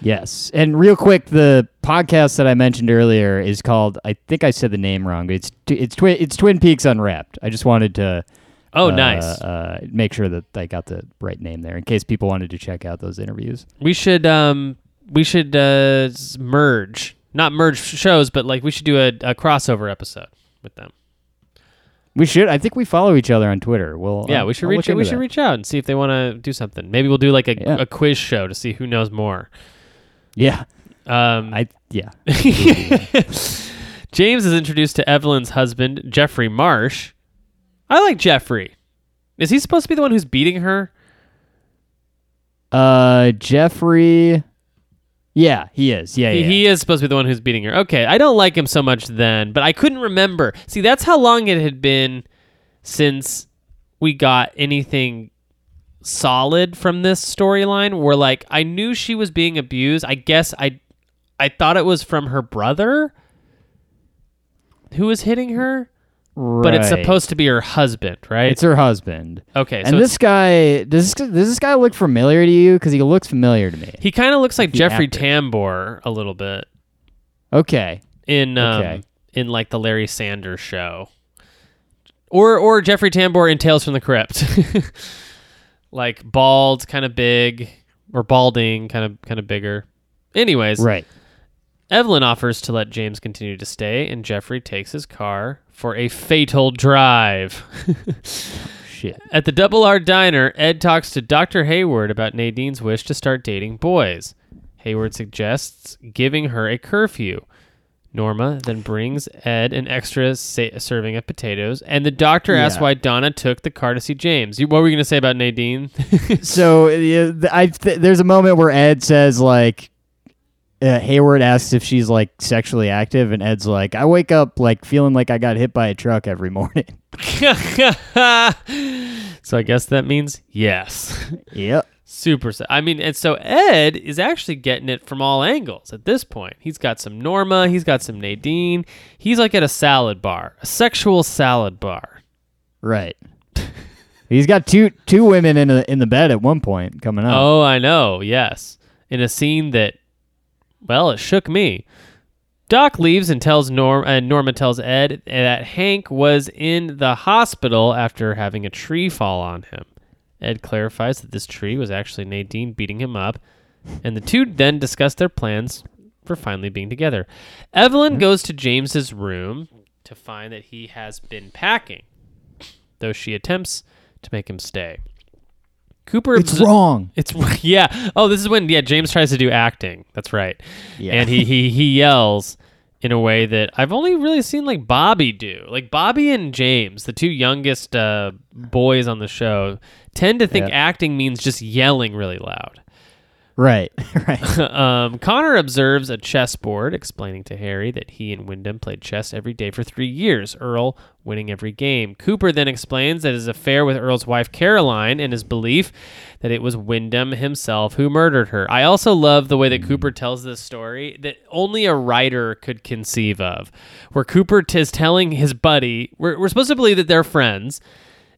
Yes. And real quick, the podcast that I mentioned earlier is called I think I said the name wrong. but It's it's Twin it's Twin Peaks Unwrapped. I just wanted to oh, uh, nice. uh, make sure that I got the right name there in case people wanted to check out those interviews. we should um we should uh merge, not merge shows, but like we should do a, a crossover episode with them. We should. I think we follow each other on Twitter. We'll Yeah, I'll- we should I'll reach. We into should reach out and see if they want to do something. Maybe we'll do like a, Yeah. a quiz show to see who knows more. Yeah. Um, I yeah. James is introduced to Evelyn's husband, Jeffrey Marsh. I like Jeffrey. Is he supposed to be the one who's beating her? Uh, Jeffrey. Yeah, he is. Yeah, He, yeah. he is supposed to be the one who's beating her. Okay, I don't like him so much then, but I couldn't remember. See, that's how long it had been since we got anything solid from this storyline. Where like I knew she was being abused. I guess I I thought it was from her brother who was hitting her, but it's supposed to be her husband, right? It's her husband. okay, and so this guy does this, does this guy look familiar to you? Because he looks familiar to me. he kind of looks like Jeffrey actor. Tambor a little bit. Okay. in um, Okay. in like the Larry Sanders show, or or Jeffrey Tambor in Tales from the Crypt, like bald, kind of big, or balding, kind of kind of bigger. Anyways, Right. Evelyn offers to let James continue to stay, and Jeffrey takes his car for a fatal drive. Shit. At the Double R Diner, Ed talks to Dr. Hayward about Nadine's wish to start dating boys. Hayward suggests giving her a curfew. Norma then brings Ed an extra sa- serving of potatoes, and the doctor asks Yeah. why Donna took the car to see James. You, what were you going to say about Nadine? So yeah, th- I th- there's a moment where Ed says like uh, Hayward asks if she's like sexually active, and Ed's like, I wake up like feeling like I got hit by a truck every morning. so I guess that means yes. yep. Super. se- I mean, and so Ed is actually getting it from all angles at this point. He's got some Norma. He's got some Nadine. He's like at a salad bar, a sexual salad bar. Right. He's got two two women in a, in the bed at one point coming up. Oh, I know. Yes, in a scene that, well, it shook me. Doc leaves and tells Norm uh, and Norma tells Ed that Hank was in the hospital after having a tree fall on him. Ed clarifies that this tree was actually Nadine beating him up, and the two then discuss their plans for finally being together. Evelyn goes to James's room to find that he has been packing, though she attempts to make him stay. Cooper it's wrong. it's yeah. Oh, this is when yeah James tries to do acting. That's right. Yeah. And he he he yells in a way that I've only really seen like Bobby do. Like Bobby and James, the two youngest uh, boys on the show, tend to think Yeah. acting means just yelling really loud. Right. right. um, Connor observes a chessboard, explaining to Harry that he and Windom played chess every day for three years, Earle winning every game. Cooper then explains that his affair with Earle's wife Caroline and his belief that it was Windom himself who murdered her. I also love the way that Cooper tells this story that only a writer could conceive of, where Cooper t- is telling his buddy, we're, we're supposed to believe that they're friends,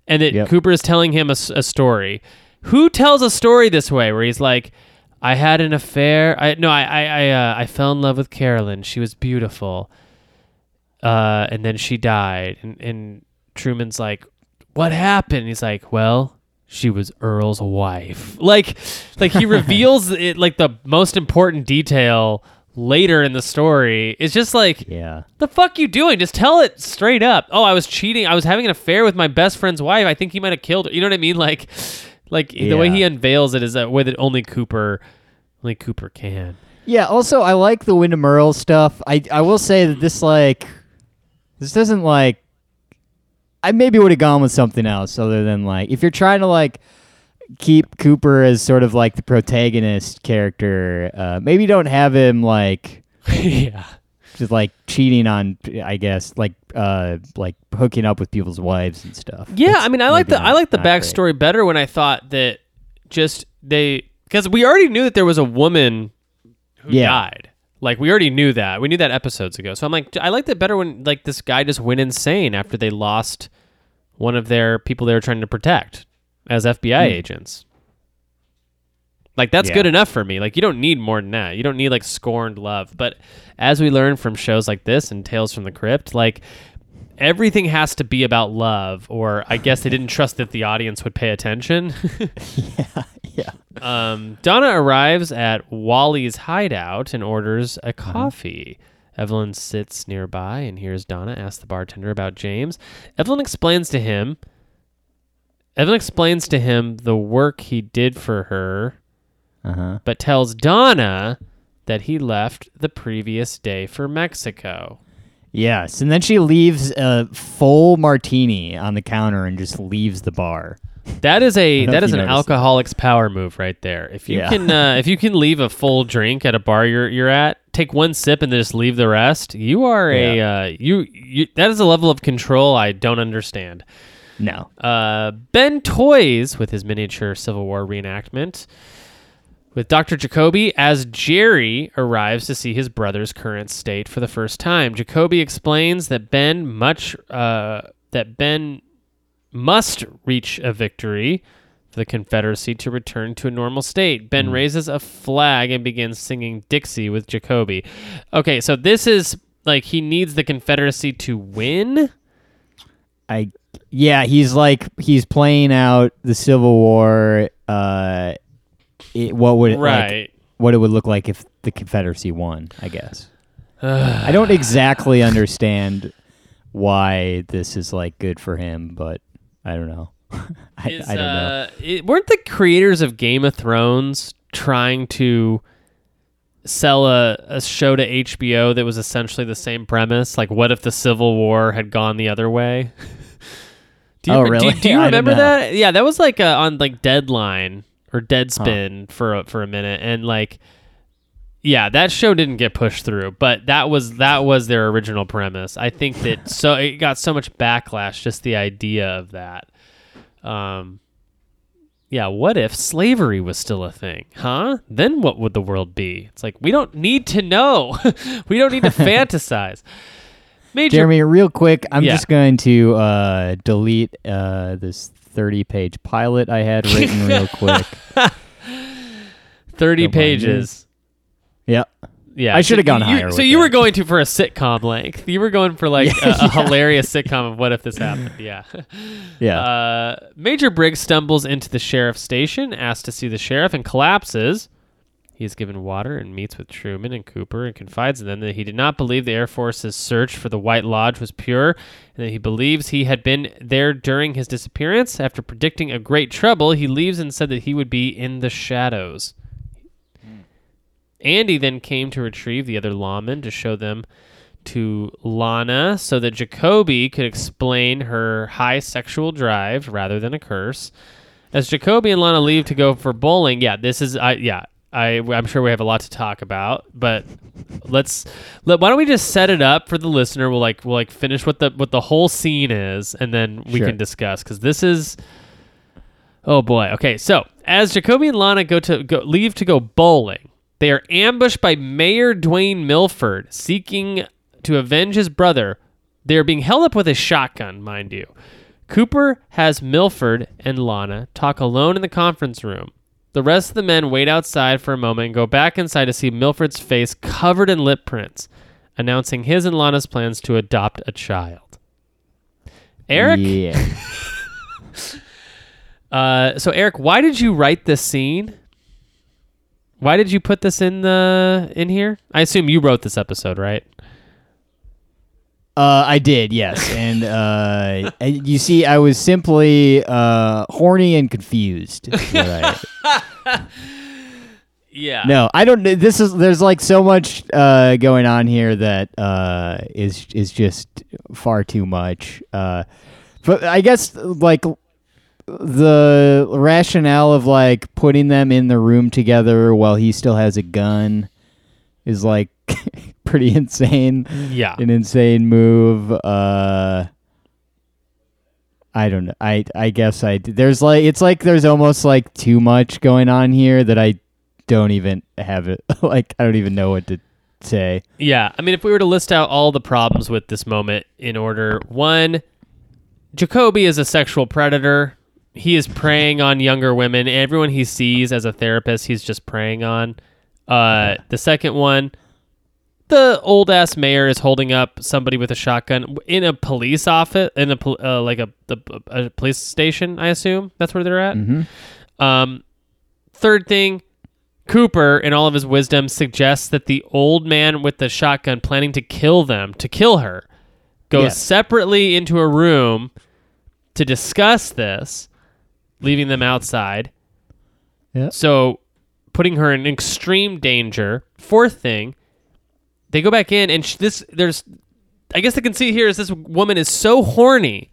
and that Yep. Cooper is telling him a story. Who tells a story this way, where he's like, I had an affair. I no, I I I, uh, I fell in love with Carolyn. She was beautiful. Uh, and then she died. And, and Truman's like, "What happened?" He's like, "Well, she was Earle's wife." Like, like he reveals it like the most important detail later in the story. It's just like, Yeah. the fuck you doing? Just tell it straight up. Oh, I was cheating. I was having an affair with my best friend's wife. I think he might have killed her. You know what I mean? Like, like the way he unveils it is a way that only Cooper, only Cooper can. Yeah. Also, I like the Windom Earle stuff. I I will say that this like this doesn't like. I maybe would have gone with something else other than like if you're trying to like keep Cooper as sort of like the protagonist character. Uh, maybe don't have him like yeah. Just like cheating on. I guess like uh like hooking up with people's wives and stuff. Yeah, That's I mean, I like the I like the not great. backstory better when I thought that just they because we already knew that there was a woman who Yeah. died. Like we already knew that. We knew that episodes ago. So I'm like, I liked it better when like this guy just went insane after they lost one of their people they were trying to protect as FBI agents. Like that's Yeah. good enough for me. Like you don't need more than that. You don't need like scorned love. But as we learn from shows like this and Tales from the Crypt, like everything has to be about love or I guess they didn't trust that the audience would pay attention. yeah, yeah. Um, Donna arrives at Wally's hideout and orders a coffee. Evelyn sits nearby and hears Donna ask the bartender about James. Evelyn explains to him. Evelyn explains to him the work he did for her, Uh huh. but tells Donna that he left the previous day for Mexico. Yes, and then she leaves a full martini on the counter and just leaves the bar. That is a that is an that. alcoholic's power move right there. If you Yeah. can uh, if you can leave a full drink at a bar you're you're at, take one sip and then just leave the rest. You are a uh, you, you that is a level of control I don't understand. No. Uh, ben toys with his miniature Civil War reenactment with Dr. Jacoby as Jerry arrives to see his brother's current state for the first time. Jacoby explains that Ben much uh, that Ben must reach a victory for the Confederacy to return to a normal state. Ben raises a flag and begins singing Dixie with Jacoby. Okay, so this is like he needs the Confederacy to win. I yeah, he's like he's playing out the Civil War. Uh, it, what would it like, Right. what it would look like if the Confederacy won? I guess. I don't exactly understand why this is like good for him, but I don't know. I, Is, I don't know. uh, it- weren't the creators of Game of Thrones trying to sell a, a show to HBO that was essentially the same premise. Like, what if the Civil War had gone the other way? do you, Oh, re- do- really? Do, you remember that? Yeah, that was like uh, on like Deadline or Deadspin for a, for a minute, and like, yeah, that show didn't get pushed through, but that was that was their original premise. I think that so it got so much backlash just the idea of that. Um, yeah, what if slavery was still a thing? Huh? Then what would the world be? It's like we don't need to know. we don't need to fantasize. Major Jeremy, real quick, I'm Yeah. just going to uh, delete uh, this 30 page pilot I had written real quick. 30 Don't pages. Yep. Yeah. I should have so gone you- higher So you were going to for a sitcom length. You were going for like a, a hilarious sitcom of what if this happened. Yeah. Yeah. Uh, Major Briggs stumbles into the sheriff's station, asks to see the sheriff, and collapses. He is given water and meets with Truman and Cooper and confides in them that he did not believe the Air Force's search for the White Lodge was pure and that he believes he had been there during his disappearance. After predicting a great trouble, he leaves and said that he would be in the shadows. Andy then came to retrieve the other lawmen to show them to Lana so that Jacoby could explain her high sexual drive rather than a curse. As Jacoby and Lana leave to go for bowling, yeah, this is I yeah, I I'm sure we have a lot to talk about, but let's let why don't we just set it up for the listener? We'll like we'll like finish what the what the whole scene is and then we Sure. can discuss cuz this is Oh boy. Okay, so as Jacoby and Lana go to go leave to go bowling, they are ambushed by Mayor Dwayne Milford seeking to avenge his brother. They are being held up with a shotgun, mind you. Cooper has Milford and Lana talk alone in the conference room. The rest of the men wait outside for a moment and go back inside to see Milford's face covered in lip prints, announcing his and Lana's plans to adopt a child. Eric, Yeah. uh, so Eric, why did you write this scene? Why did you put this in the in here? I assume you wrote this episode, right? Uh, I did, yes. And uh, and you see, I was simply uh, horny and confused. I- Yeah. no, I don't. This is there's like so much uh, going on here that uh, is is just far too much. Uh, but I guess like the rationale of like putting them in the room together while he still has a gun is like pretty insane Yeah. an insane move. Uh, I don't know. I I guess I there's like it's like there's almost like too much going on here that I don't even have it. like I don't even know what to say. Yeah, I mean, if we were to list out all the problems with this moment in order, one, Jacoby is a sexual predator. He is preying on younger women. Everyone he sees as a therapist, he's just preying on. Uh, the second one, the old ass mayor is holding up somebody with a shotgun in a police office, in a uh, like a, the, a police station. I assume that's where they're at. Um, third thing, Cooper, in all of his wisdom, suggests that the old man with the shotgun planning to kill them, to kill her, goes Yes. separately into a room to discuss this, leaving them outside. Yeah. So, putting her in extreme danger. Fourth thing, they go back in, and sh- this there's, I guess the conceit here is this woman is so horny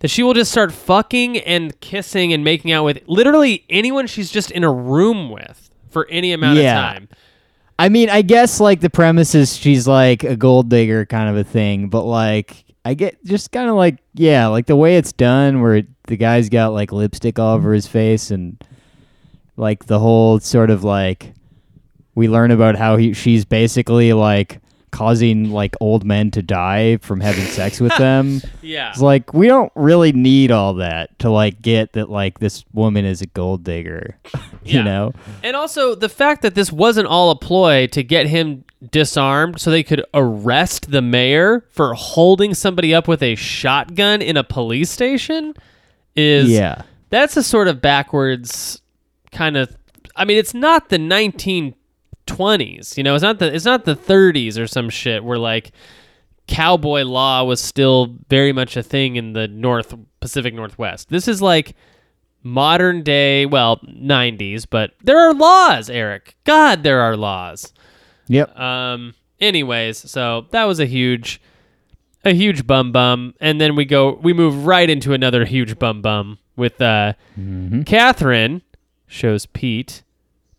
that she will just start fucking and kissing and making out with literally anyone she's just in a room with for any amount Yeah. of time. I mean, I guess like the premise is she's like a gold digger kind of a thing, but like I get just kind of like yeah, like the way it's done where the guy's got like lipstick all over his face and like the whole sort of like we learn about how he she's basically like causing like old men to die from having sex with them. Yeah. It's like we don't really need all that to like get that like this woman is a gold digger. you Yeah. know? And also the fact that this wasn't all a ploy to get him disarmed so they could arrest the mayor for holding somebody up with a shotgun in a police station is Yeah. that's a sort of backwards kind of I mean it's not the 1920s, you know, it's not the it's not the 30s or some shit where like cowboy law was still very much a thing in the North Pacific Northwest. This is like modern day, well, 90s, but there are laws, Eric. God, there are laws. Yep. Um. Anyways, so that was a huge, a huge bum bum, and then we go, we move right into another huge bum bum with uh, Catherine shows Pete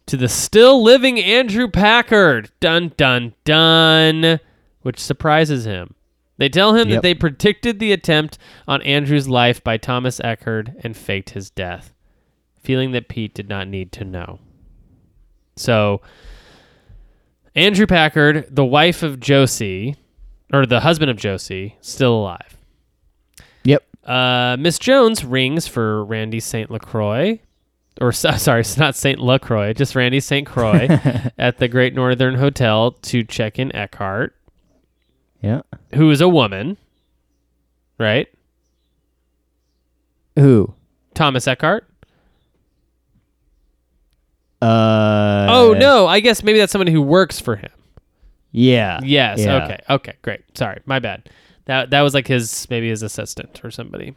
to the still living Andrew Packard. Dun dun dun, which surprises him. They tell him that they predicted the attempt on Andrew's life by Thomas Eckhardt and faked his death, feeling that Pete did not need to know. So, Andrew Packard, the wife of Josie, or the husband of Josie, still alive. Yep. Uh, Miss Jones rings for Randy St. LaCroix, or sorry, it's not St. LaCroix, just Randy St. Croix at the Great Northern Hotel to check in Eckhardt, Yeah. who is a woman, right? Who? Thomas Eckhardt. Uh. oh no, I guess maybe that's someone who works for him. Yeah. Yes. Yeah. Okay. Okay. Great. Sorry, my bad. That that was like his maybe his assistant or somebody.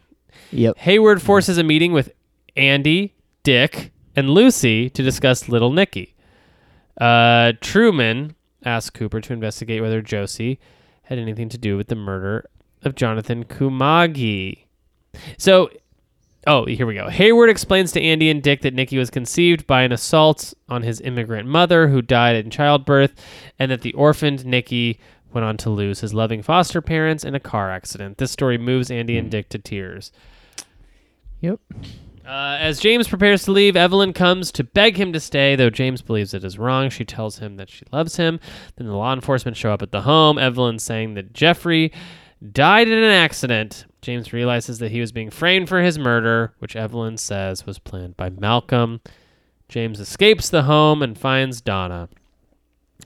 Yep. Hayward forces a meeting with Andy, Dick, and Lucy to discuss Little Nicky. Uh, Truman asked Cooper to investigate whether Josie had anything to do with the murder of Jonathan Kumagai. So, oh, here we go. Hayward explains to Andy and Dick that Nicky was conceived by an assault on his immigrant mother who died in childbirth, and that the orphaned Nicky went on to lose his loving foster parents in a car accident. This story moves Andy and Dick to tears. Yep. Uh, as James prepares to leave, Evelyn comes to beg him to stay, though James believes it is wrong. She tells him that she loves him. Then the law enforcement show up at the home. Evelyn saying that Jeffrey died in an accident. James realizes that he was being framed for his murder, which Evelyn says was planned by Malcolm. James escapes the home and finds Donna.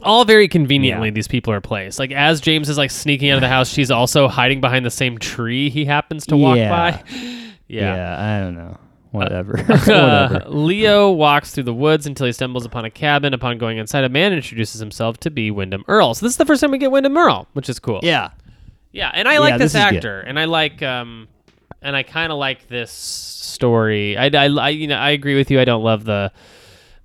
All very conveniently, Yeah. these people are placed. Like as James is like sneaking out of the house, she's also hiding behind the same tree he happens to walk Yeah. by. Yeah. I don't know. Whatever. Whatever. Leo walks through the woods until he stumbles upon a cabin. Upon going inside, a man introduces himself to be Windom Earle. So this is the first time we get Windom Earle, which is cool. Yeah. yeah, and I like Yeah, this, this is good. actor, and I like, um, and I kind of like this story. I, I, I, you know, I agree with you. I don't love the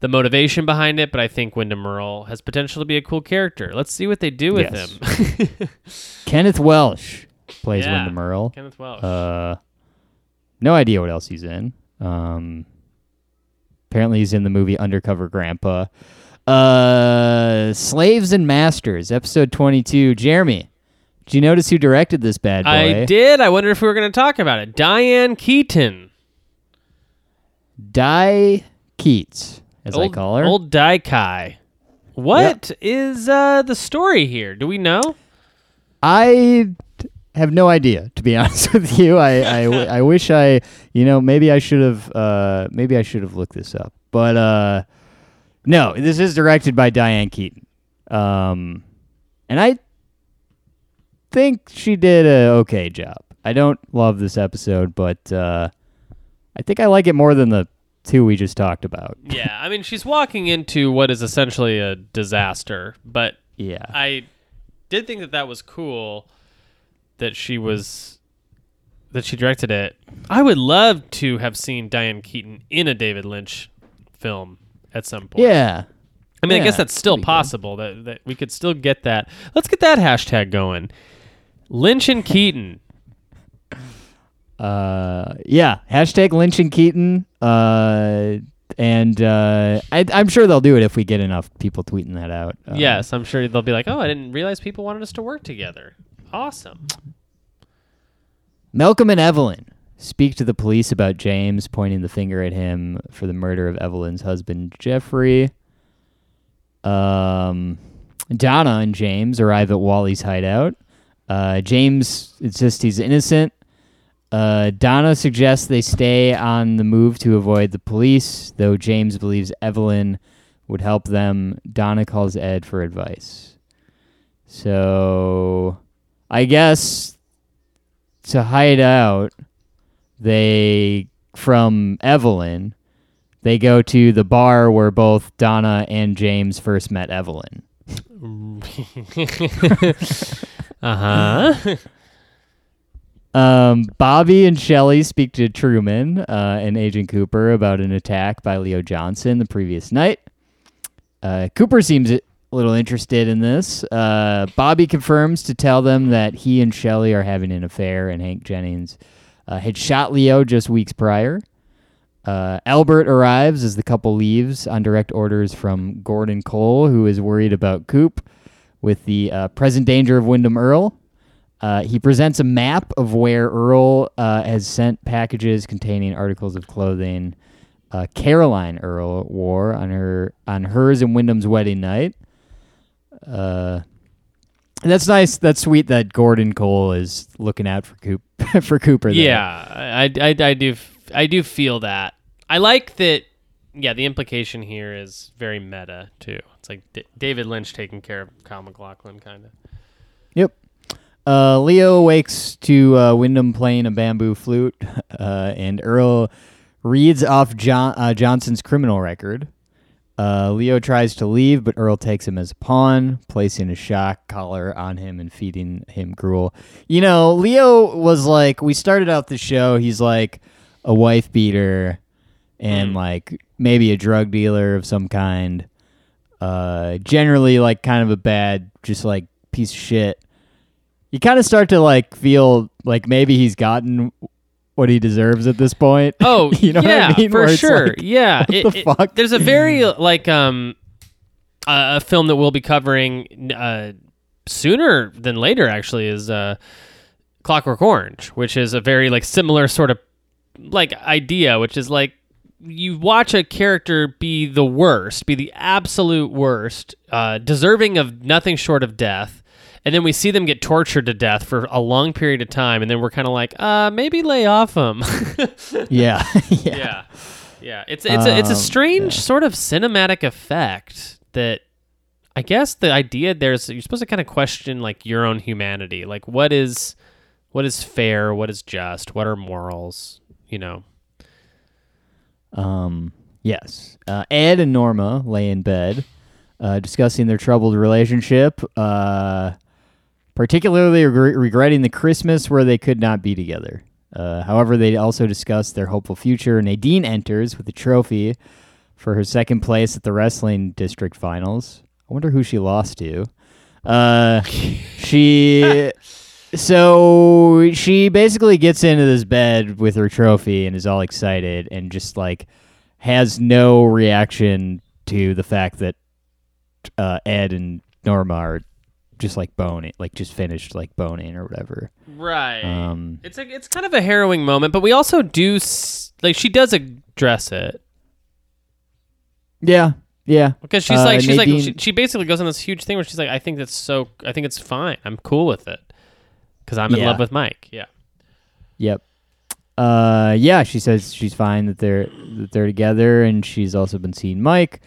the motivation behind it, but I think Windom Earle has potential to be a cool character. Let's see what they do with Yes. him. Kenneth Welsh plays Yeah. Windom Earle. Kenneth Welsh. Uh, no idea what else he's in. Um, apparently he's in the movie Undercover Grandpa. Uh, Slaves and Masters, episode twenty-two. Jeremy, did you notice who directed this bad boy? I did. I wonder if we were going to talk about it. Diane Keaton. Die Keats, as I call her. Old Daikai. What is uh, the story here? Do we know? I have no idea, to be honest with you. I, I, I wish I, you know, maybe I should have, uh, maybe I should have looked this up. But uh, no, this is directed by Diane Keaton, um, and I think she did a okay job. I don't love this episode, but uh, I think I like it more than the two we just talked about. Yeah, I mean, she's walking into what is essentially a disaster, but Yeah, I did think that that was cool that she was that she directed it. I would love to have seen Diane Keaton in a David Lynch film at some point. yeah. I mean, I guess that's still that'd be good. possible that, that we could still get that. Let's get that hashtag going. Lynch and Keaton. Uh, yeah. Hashtag Lynch and Keaton. Uh, and uh, I, I'm sure they'll do it if we get enough people tweeting that out. Uh, yes, I'm sure they'll be like, "Oh, I didn't realize people wanted us to work together." Awesome. Malcolm and Evelyn speak to the police about James pointing the finger at him for the murder of Evelyn's husband, Jeffrey. Um, Donna and James arrive at Wally's hideout. Uh, James insists he's innocent. Uh, Donna suggests they stay on the move to avoid the police, though James believes Evelyn would help them. Donna calls Ed for advice. So, I guess to hide out, they from Evelyn, they go to the bar where both Donna and James first met Evelyn. Uh huh. Um, Bobby and Shelley speak to Truman uh, and Agent Cooper about an attack by Leo Johnson the previous night. Uh, Cooper seems a little interested in this. Uh, Bobby confirms to tell them that he and Shelley are having an affair, and Hank Jennings uh, had shot Leo just weeks prior. Uh, Albert arrives as the couple leaves on direct orders from Gordon Cole, who is worried about Coop with the uh, present danger of Windom Earle. Uh, he presents a map of where Earle uh, has sent packages containing articles of clothing Caroline Earle wore on her on hers and Windom's wedding night. Uh, that's nice. That's sweet that Gordon Cole is looking out for Coop for Cooper. there. Yeah, I, I, I do I do feel that. I like that. Yeah, the implication here is very meta too. It's like D- David Lynch taking care of Kyle MacLachlan, kind of. Yep. Uh, Leo wakes to uh, Windom playing a bamboo flute, uh, and Earle reads off John, uh, Johnson's criminal record. Uh, Leo tries to leave, but Earle takes him as a pawn, placing a shock collar on him and feeding him gruel. You know, Leo was like, we started out the show, he's like a wife beater and like maybe a drug dealer of some kind. Uh, generally, like kind of a bad, just like piece of shit you kind of start to like feel like maybe he's gotten what he deserves at this point. Oh, you know yeah, what I mean? for sure. like, yeah, what It- the it- fuck? There's a very like um uh, a film that we'll be covering uh sooner than later. Actually, is uh Clockwork Orange, which is a very like similar sort of like idea, which is like you watch a character be the worst, be the absolute worst, uh, deserving of nothing short of death. And then we see them get tortured to death for a long period of time, and then we're kind of like, uh, maybe lay off them. yeah, yeah, yeah. Yeah. It's it's a, it's a Um, strange sort of cinematic effect that i guess the idea there's you're supposed to kind of question like your own humanity. Like what is what is fair? What is just? What are morals? You know? Um, yes. Uh, Ed and Norma lay in bed, uh, discussing their troubled relationship, uh, particularly regre- regretting the Christmas where they could not be together. Uh, however, they also discuss their hopeful future. Nadine enters with a trophy for her second place at the wrestling district finals. I wonder who she lost to. Uh, she. So she basically gets into this bed with her trophy and is all excited and just like has no reaction to the fact that uh, Ed and Norma are just like boning, like just finished like boning or whatever. right Um, it's like it's kind of a harrowing moment but we also do s- like she does address it yeah, yeah, because she's Uh, like she's like she, she basically goes on this huge thing where she's like i think that's so i think it's fine i'm cool with it because i'm in Yeah. love with mike yeah yep. Uh, yeah, she says she's fine that they're that they're together, and she's also been seeing Mike.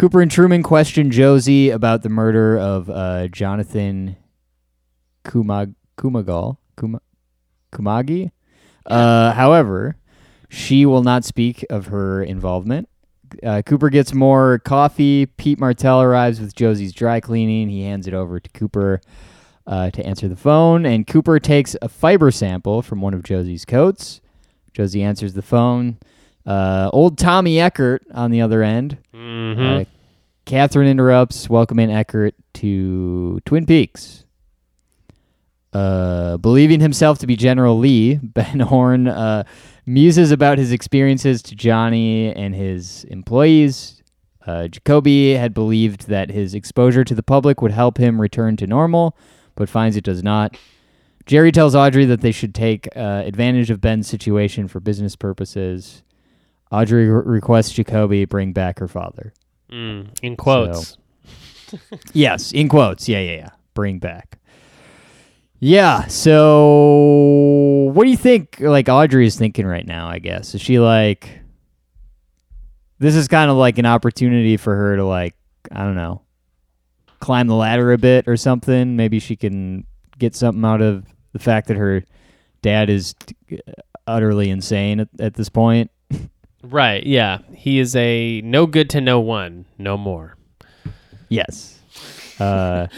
Cooper and Truman question Josie about the murder of uh, Jonathan Kumag Kumagal Kuma- Kumagi. Uh, however, she will not speak of her involvement. Uh, Cooper gets more coffee. Pete Martell arrives with Josie's dry cleaning. He hands it over to Cooper uh, to answer the phone, and Cooper takes a fiber sample from one of Josie's coats. Josie answers the phone. Uh, old Tommy Eckhardt on the other end. mm-hmm. Uh, Catherine interrupts, welcoming Eckhardt to Twin Peaks. Uh, believing himself to be General Lee, Ben Horne uh, muses about his experiences to Johnny and his employees. Uh, Jacoby had believed that his exposure to the public would help him return to normal, but finds it does not. Jerry tells Audrey that they should take uh, advantage of Ben's situation for business purposes. Audrey re- requests Jacoby bring back her father. Mm, in quotes. Yes, in quotes. Yeah, yeah, yeah. Bring back. Yeah. So, what do you think? Like Audrey is thinking right now. I guess is she like? This is kind of like an opportunity for her to like I don't know, climb the ladder a bit or something. Maybe she can get something out of the fact that her dad is utterly insane at, at this point. Right, yeah. He is a no good to no one, no more. Yes. Uh,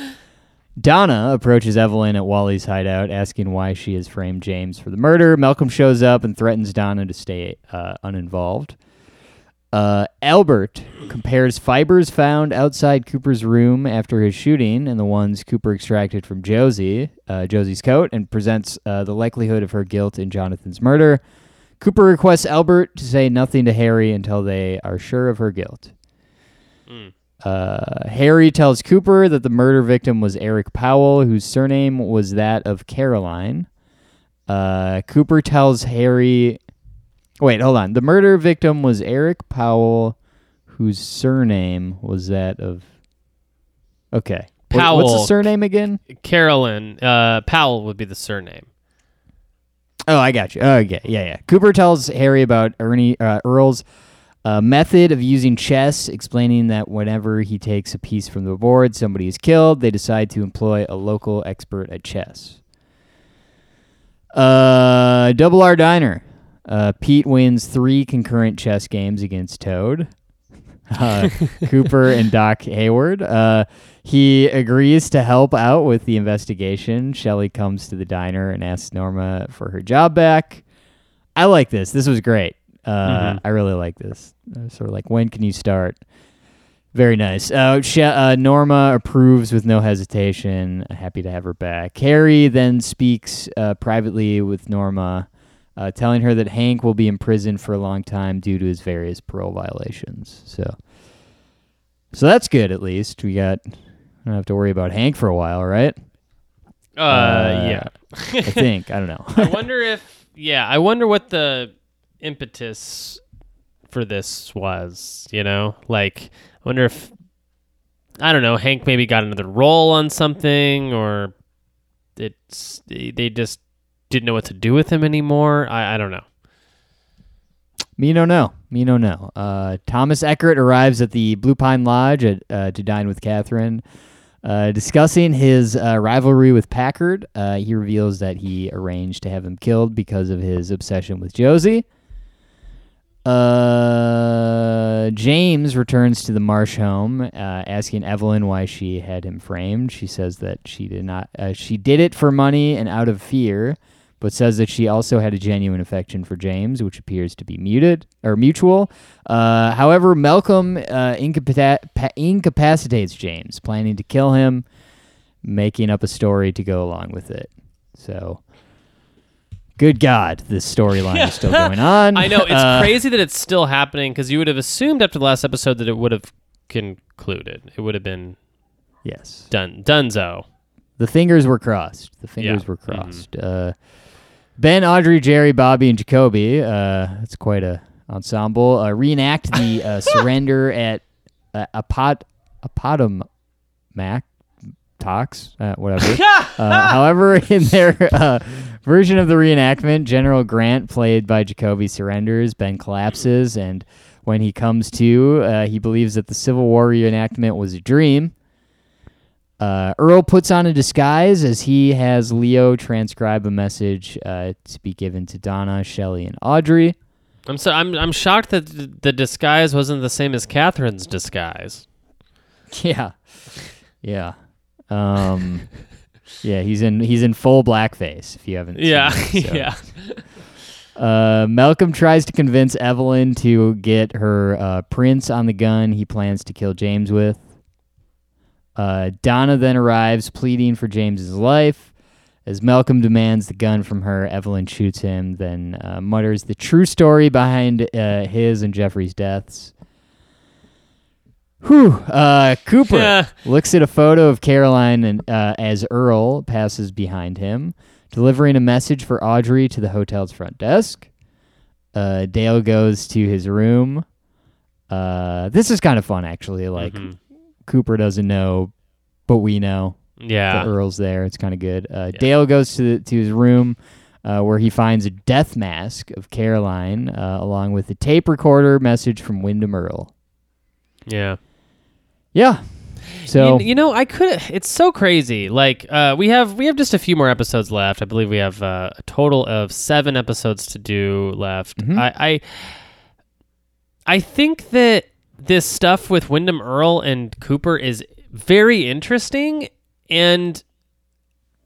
Donna approaches Evelyn at Wally's hideout, asking why she has framed James for the murder. Malcolm shows up and threatens Donna to stay uh, uninvolved. Uh, Albert compares fibers found outside Cooper's room after his shooting and the ones Cooper extracted from Josie, uh, Josie's coat, and presents uh, the likelihood of her guilt in Jonathan's murder. Cooper requests Albert to say nothing to Harry until they are sure of her guilt. Uh, Harry tells Cooper that the murder victim was Eric Powell, whose surname was that of Caroline. Uh, Cooper tells Harry. Wait, hold on. The murder victim was Eric Powell, whose surname was that of. Okay. Powell. what's the surname again? Carolyn uh, Powell would be the surname. Oh, I got you. Oh, okay. Yeah, yeah. Cooper tells Harry about Ernie uh, Earle's uh, method of using chess, explaining that whenever he takes a piece from the board, somebody is killed. They decide to employ a local expert at chess. Uh, Double R Diner. Uh, Pete wins three concurrent chess games against Toad. Uh, Cooper and Doc Hayward. Uh, he agrees to help out with the investigation. Shelley comes to the diner and asks Norma for her job back. I like this. This was great. Uh, I really like this. Sort of like, when can you start? Very nice. Uh, Sh- uh, Norma approves with no hesitation. Happy to have her back. Harry then speaks uh, privately with Norma, uh, telling her that Hank will be in prison for a long time due to his various parole violations. So, so that's good. At least we got. I don't have to worry about Hank for a while, right? Uh, yeah. I think. I don't know. I wonder if yeah, I wonder what the impetus for this was, you know? Like I wonder if I don't know, Hank maybe got another role on something or it's they just didn't know what to do with him anymore. I, I don't know. Me no no. Me no no. Uh, Thomas Eckhardt arrives at the Blue Pine Lodge at, uh, to dine with Catherine. Uh, discussing his uh, rivalry with Packard, uh, he reveals that he arranged to have him killed because of his obsession with Josie. Uh, James returns to the Marsh home, uh, asking Evelyn why she had him framed. She says that she did not. She did it for money and out of fear, but says that she also had a genuine affection for James, which appears to be muted or mutual. Uh, however, Malcolm uh, pa- incapacitates James, planning to kill him, making up a story to go along with it. So, good God, this storyline is still going on. I know it's Uh, crazy that it's still happening because you would have assumed after the last episode that it would have concluded. It would have been Yes. done. Dunzo. The fingers were crossed. The fingers Yeah. were crossed. Uh, ben, Audrey, Jerry, Bobby, and Jacoby. Uh, that's quite a ensemble. Uh, reenact the uh, surrender at uh, Apod Apodomac talks, uh, whatever. uh, however, in their uh, version of the reenactment, General Grant, played by Jacoby, surrenders. Ben collapses, and when he comes to, uh, he believes that the Civil War reenactment was a dream. Uh, Earle puts on a disguise as he has Leo transcribe a message uh, to be given to Donna, Shelley, and Audrey. I'm so I'm I'm shocked that th- the disguise wasn't the same as Catherine's disguise. Yeah, yeah, um, yeah. He's in he's in full blackface. If you haven't, seen Yeah, it, so. yeah. Uh, Malcolm tries to convince Evelyn to get her uh, prints on the gun he plans to kill James with. Uh, Donna then arrives, pleading for James's life. As Malcolm demands the gun from her, Evelyn shoots him, then uh, mutters the true story behind uh, his and Jeffrey's deaths. Whew. Uh, Cooper Yeah. looks at a photo of Caroline and uh, as Earle passes behind him, delivering a message for Audrey to the hotel's front desk. Uh, Dale goes to his room. Uh, this is kind of fun, actually. Like Mhm. Cooper doesn't know, but we know Yeah. that Earle's there. It's kind of good. Uh, Dale goes to to his room. Uh, where he finds a death mask of Caroline, uh, along with a tape recorder message from Windom Earle. Yeah. Yeah. So you, you know, I could. It's so crazy. Like, uh, we have we have just a few more episodes left. I believe we have uh, a total of seven episodes to do left. Mhm. I, I I think that this stuff with Windom Earle and Cooper is very interesting, and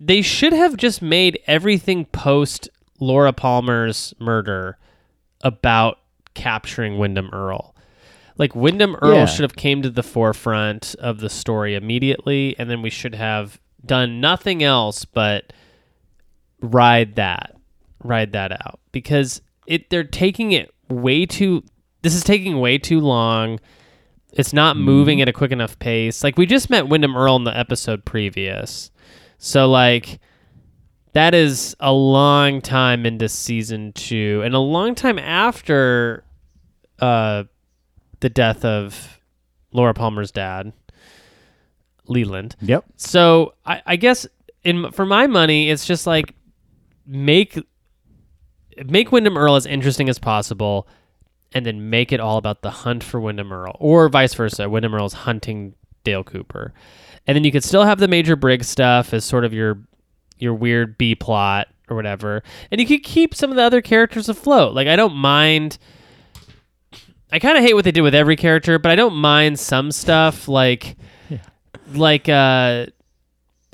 they should have just made everything post Laura Palmer's murder about capturing Windom Earle Like Wyndham Earl Yeah. should have came to the forefront of the story immediately, and then we should have done nothing else but ride that, ride that out because it they're taking it way too. This is taking way too long. It's not moving at a quick enough pace. Like we just met Windom Earle in the episode previous, so like that is a long time into season two and a long time after uh the death of Laura Palmer's dad, Leland. Yep. So I, I guess in for my money, it's just like make make Windom Earle as interesting as possible, and then make it all about the hunt for Windom Earle, or vice versa. Windom Earle's hunting Dale Cooper, and then you could still have the Major Briggs stuff as sort of your your weird B plot or whatever, and you could keep some of the other characters afloat. Like I don't mind. I kind of hate what they did with every character, but I don't mind some stuff like like uh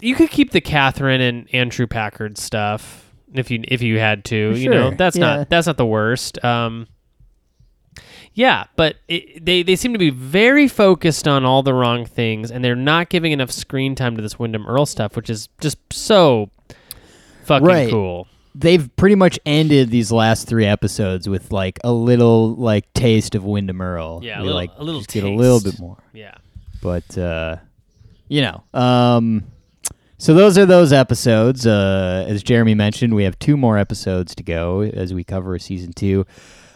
you could keep the Catherine and Andrew Packard stuff if you if you had to. You know, that's yeah. not that's not the worst. Um yeah, but it, they they seem to be very focused on all the wrong things, and they're not giving enough screen time to this Windom Earle stuff, which is just so fucking Right. cool. They've pretty much ended these last three episodes with like a little like taste of Windom Earle. Yeah, a little- like a little just get a little bit more. Yeah. but uh, you know um, so those are those episodes uh, as jeremy mentioned we have two more episodes to go as we cover season two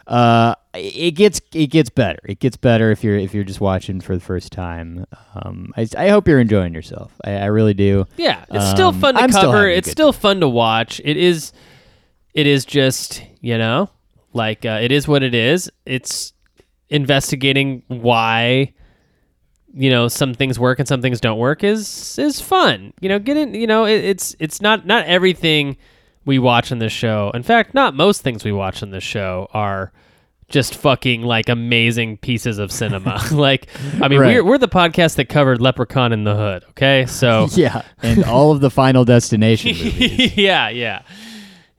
uh, it gets it gets better it gets better if you're if you're just watching for the first time um, I, I hope you're enjoying yourself i, I really do Yeah, it's still Um, fun to I'm cover. a It's still fun to watch. It is it is just, you know, like uh, it is what it is. It's investigating why you know some things work and some things don't work is is fun. You know, get in, you know, it, it's it's not not everything we watch on this show. In fact, not most things we watch on this show are just fucking like amazing pieces of cinema. like, I mean, Right. we're we're the podcast that covered Leprechaun in the Hood. Okay, so yeah and all of the final destination movies. yeah, yeah,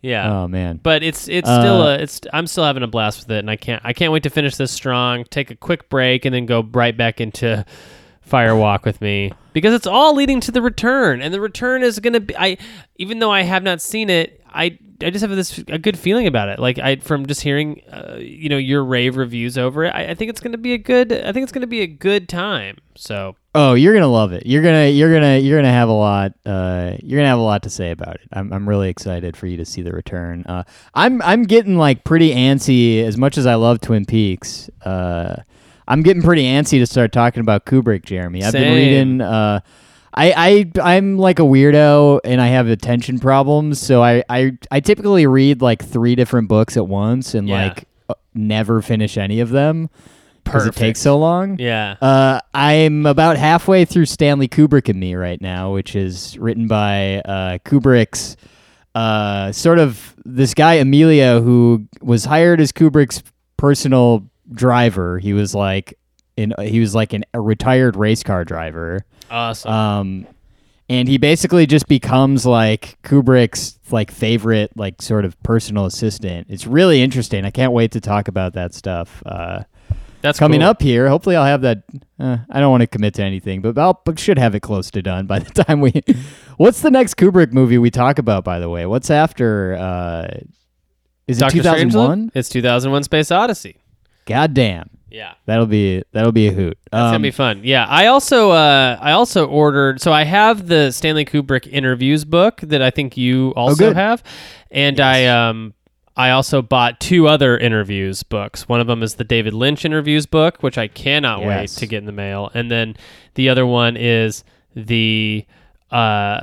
yeah. oh man but it's it's still Uh, a it's I'm still having a blast with it, and I can't I can't wait to finish this strong. Take a quick break, and then go right back into Fire Walk with me because it's all leading to the return, and the return is gonna be I even though I have not seen it, I I just have this a good feeling about it. Like I from just hearing uh, you know your rave reviews over it, I, I think it's gonna be a good I think it's gonna be a good time. So Oh, you're gonna love it. You're gonna you're gonna you're gonna have a lot. Uh, you're gonna have a lot to say about it. I'm I'm really excited for you to see the return. Uh, I'm I'm getting like pretty antsy. As much as I love Twin Peaks, uh, I'm getting pretty antsy to start talking about Kubrick. Jeremy, I've been reading. Uh, I, I I'm like a weirdo and I have attention problems, so I, I I typically read like three different books at once and Yeah. like uh, never finish any of them because it takes so long. yeah, Uh, I'm about halfway through Stanley Kubrick and Me right now, which is written by uh, Kubrick's uh, sort of this guy Emilio who was hired as Kubrick's personal driver. He was like in he was like an, a retired race car driver. Awesome. Um, and he basically just becomes like Kubrick's like favorite like sort of personal assistant. It's really interesting. I can't wait to talk about that stuff. Uh, That's coming cool. up here. Hopefully, I'll have that. Uh, I don't want to commit to anything, but I'll but should have it close to done by the time we. What's the next Kubrick movie we talk about? By the way, what's after? Uh, is it two thousand one? It's 2001: Space Odyssey. God damn, Yeah. that'll be that'll be a hoot. That's gonna Um, be fun. Yeah, I also uh, I also ordered. So I have the Stanley Kubrick interviews book that I think you also Oh, have, and I um I also bought two other interviews books. One of them is the David Lynch interviews book, which I cannot wait to get in the mail, and then the other one is the uh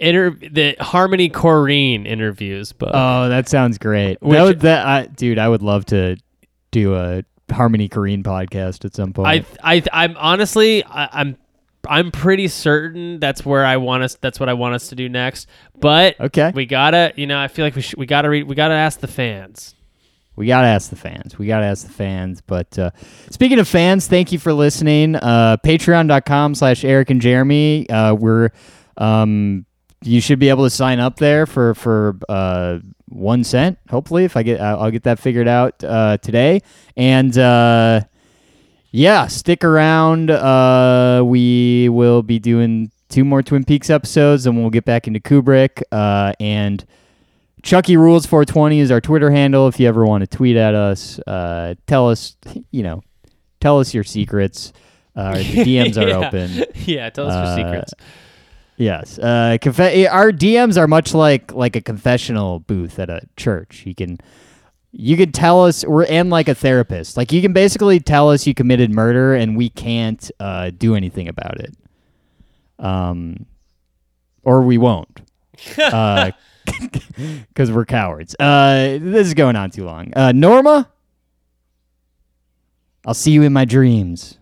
inter the Harmony Korine interviews book. Oh, that sounds great. Which- that would that I, dude, I would love to do a Harmony Korine podcast at some point. I I I'm honestly I, I'm I'm pretty certain that's where I want us. That's what I want us to do next. But okay, we gotta, you know, I feel like we should, we gotta read, we gotta ask the fans. We gotta ask the fans. We gotta ask the fans. But uh, speaking of fans, thank you for listening. Uh, Patreon.com slash Eric and Jeremy. Uh, we're um, you should be able to sign up there for for uh, one cent. Hopefully, if I get I'll get that figured out uh, today. And uh, yeah, stick around. Uh, we will be doing two more Twin Peaks episodes, and we'll get back into Kubrick. Uh, and Chucky Rules 420 is our Twitter handle. If you ever want to tweet at us, uh, tell us, you know, tell us your secrets. Uh, the DMs are Yeah. open. yeah, tell us your secrets. Yes, uh, conf- our DMs are much like like a confessional booth at a church. You can you can tell us we're and like a therapist. Like you can basically tell us you committed murder, and we can't uh, do anything about it. Um, or we won't, because we're cowards. Uh, this is going on too long. Uh, Norma, I'll see you in my dreams.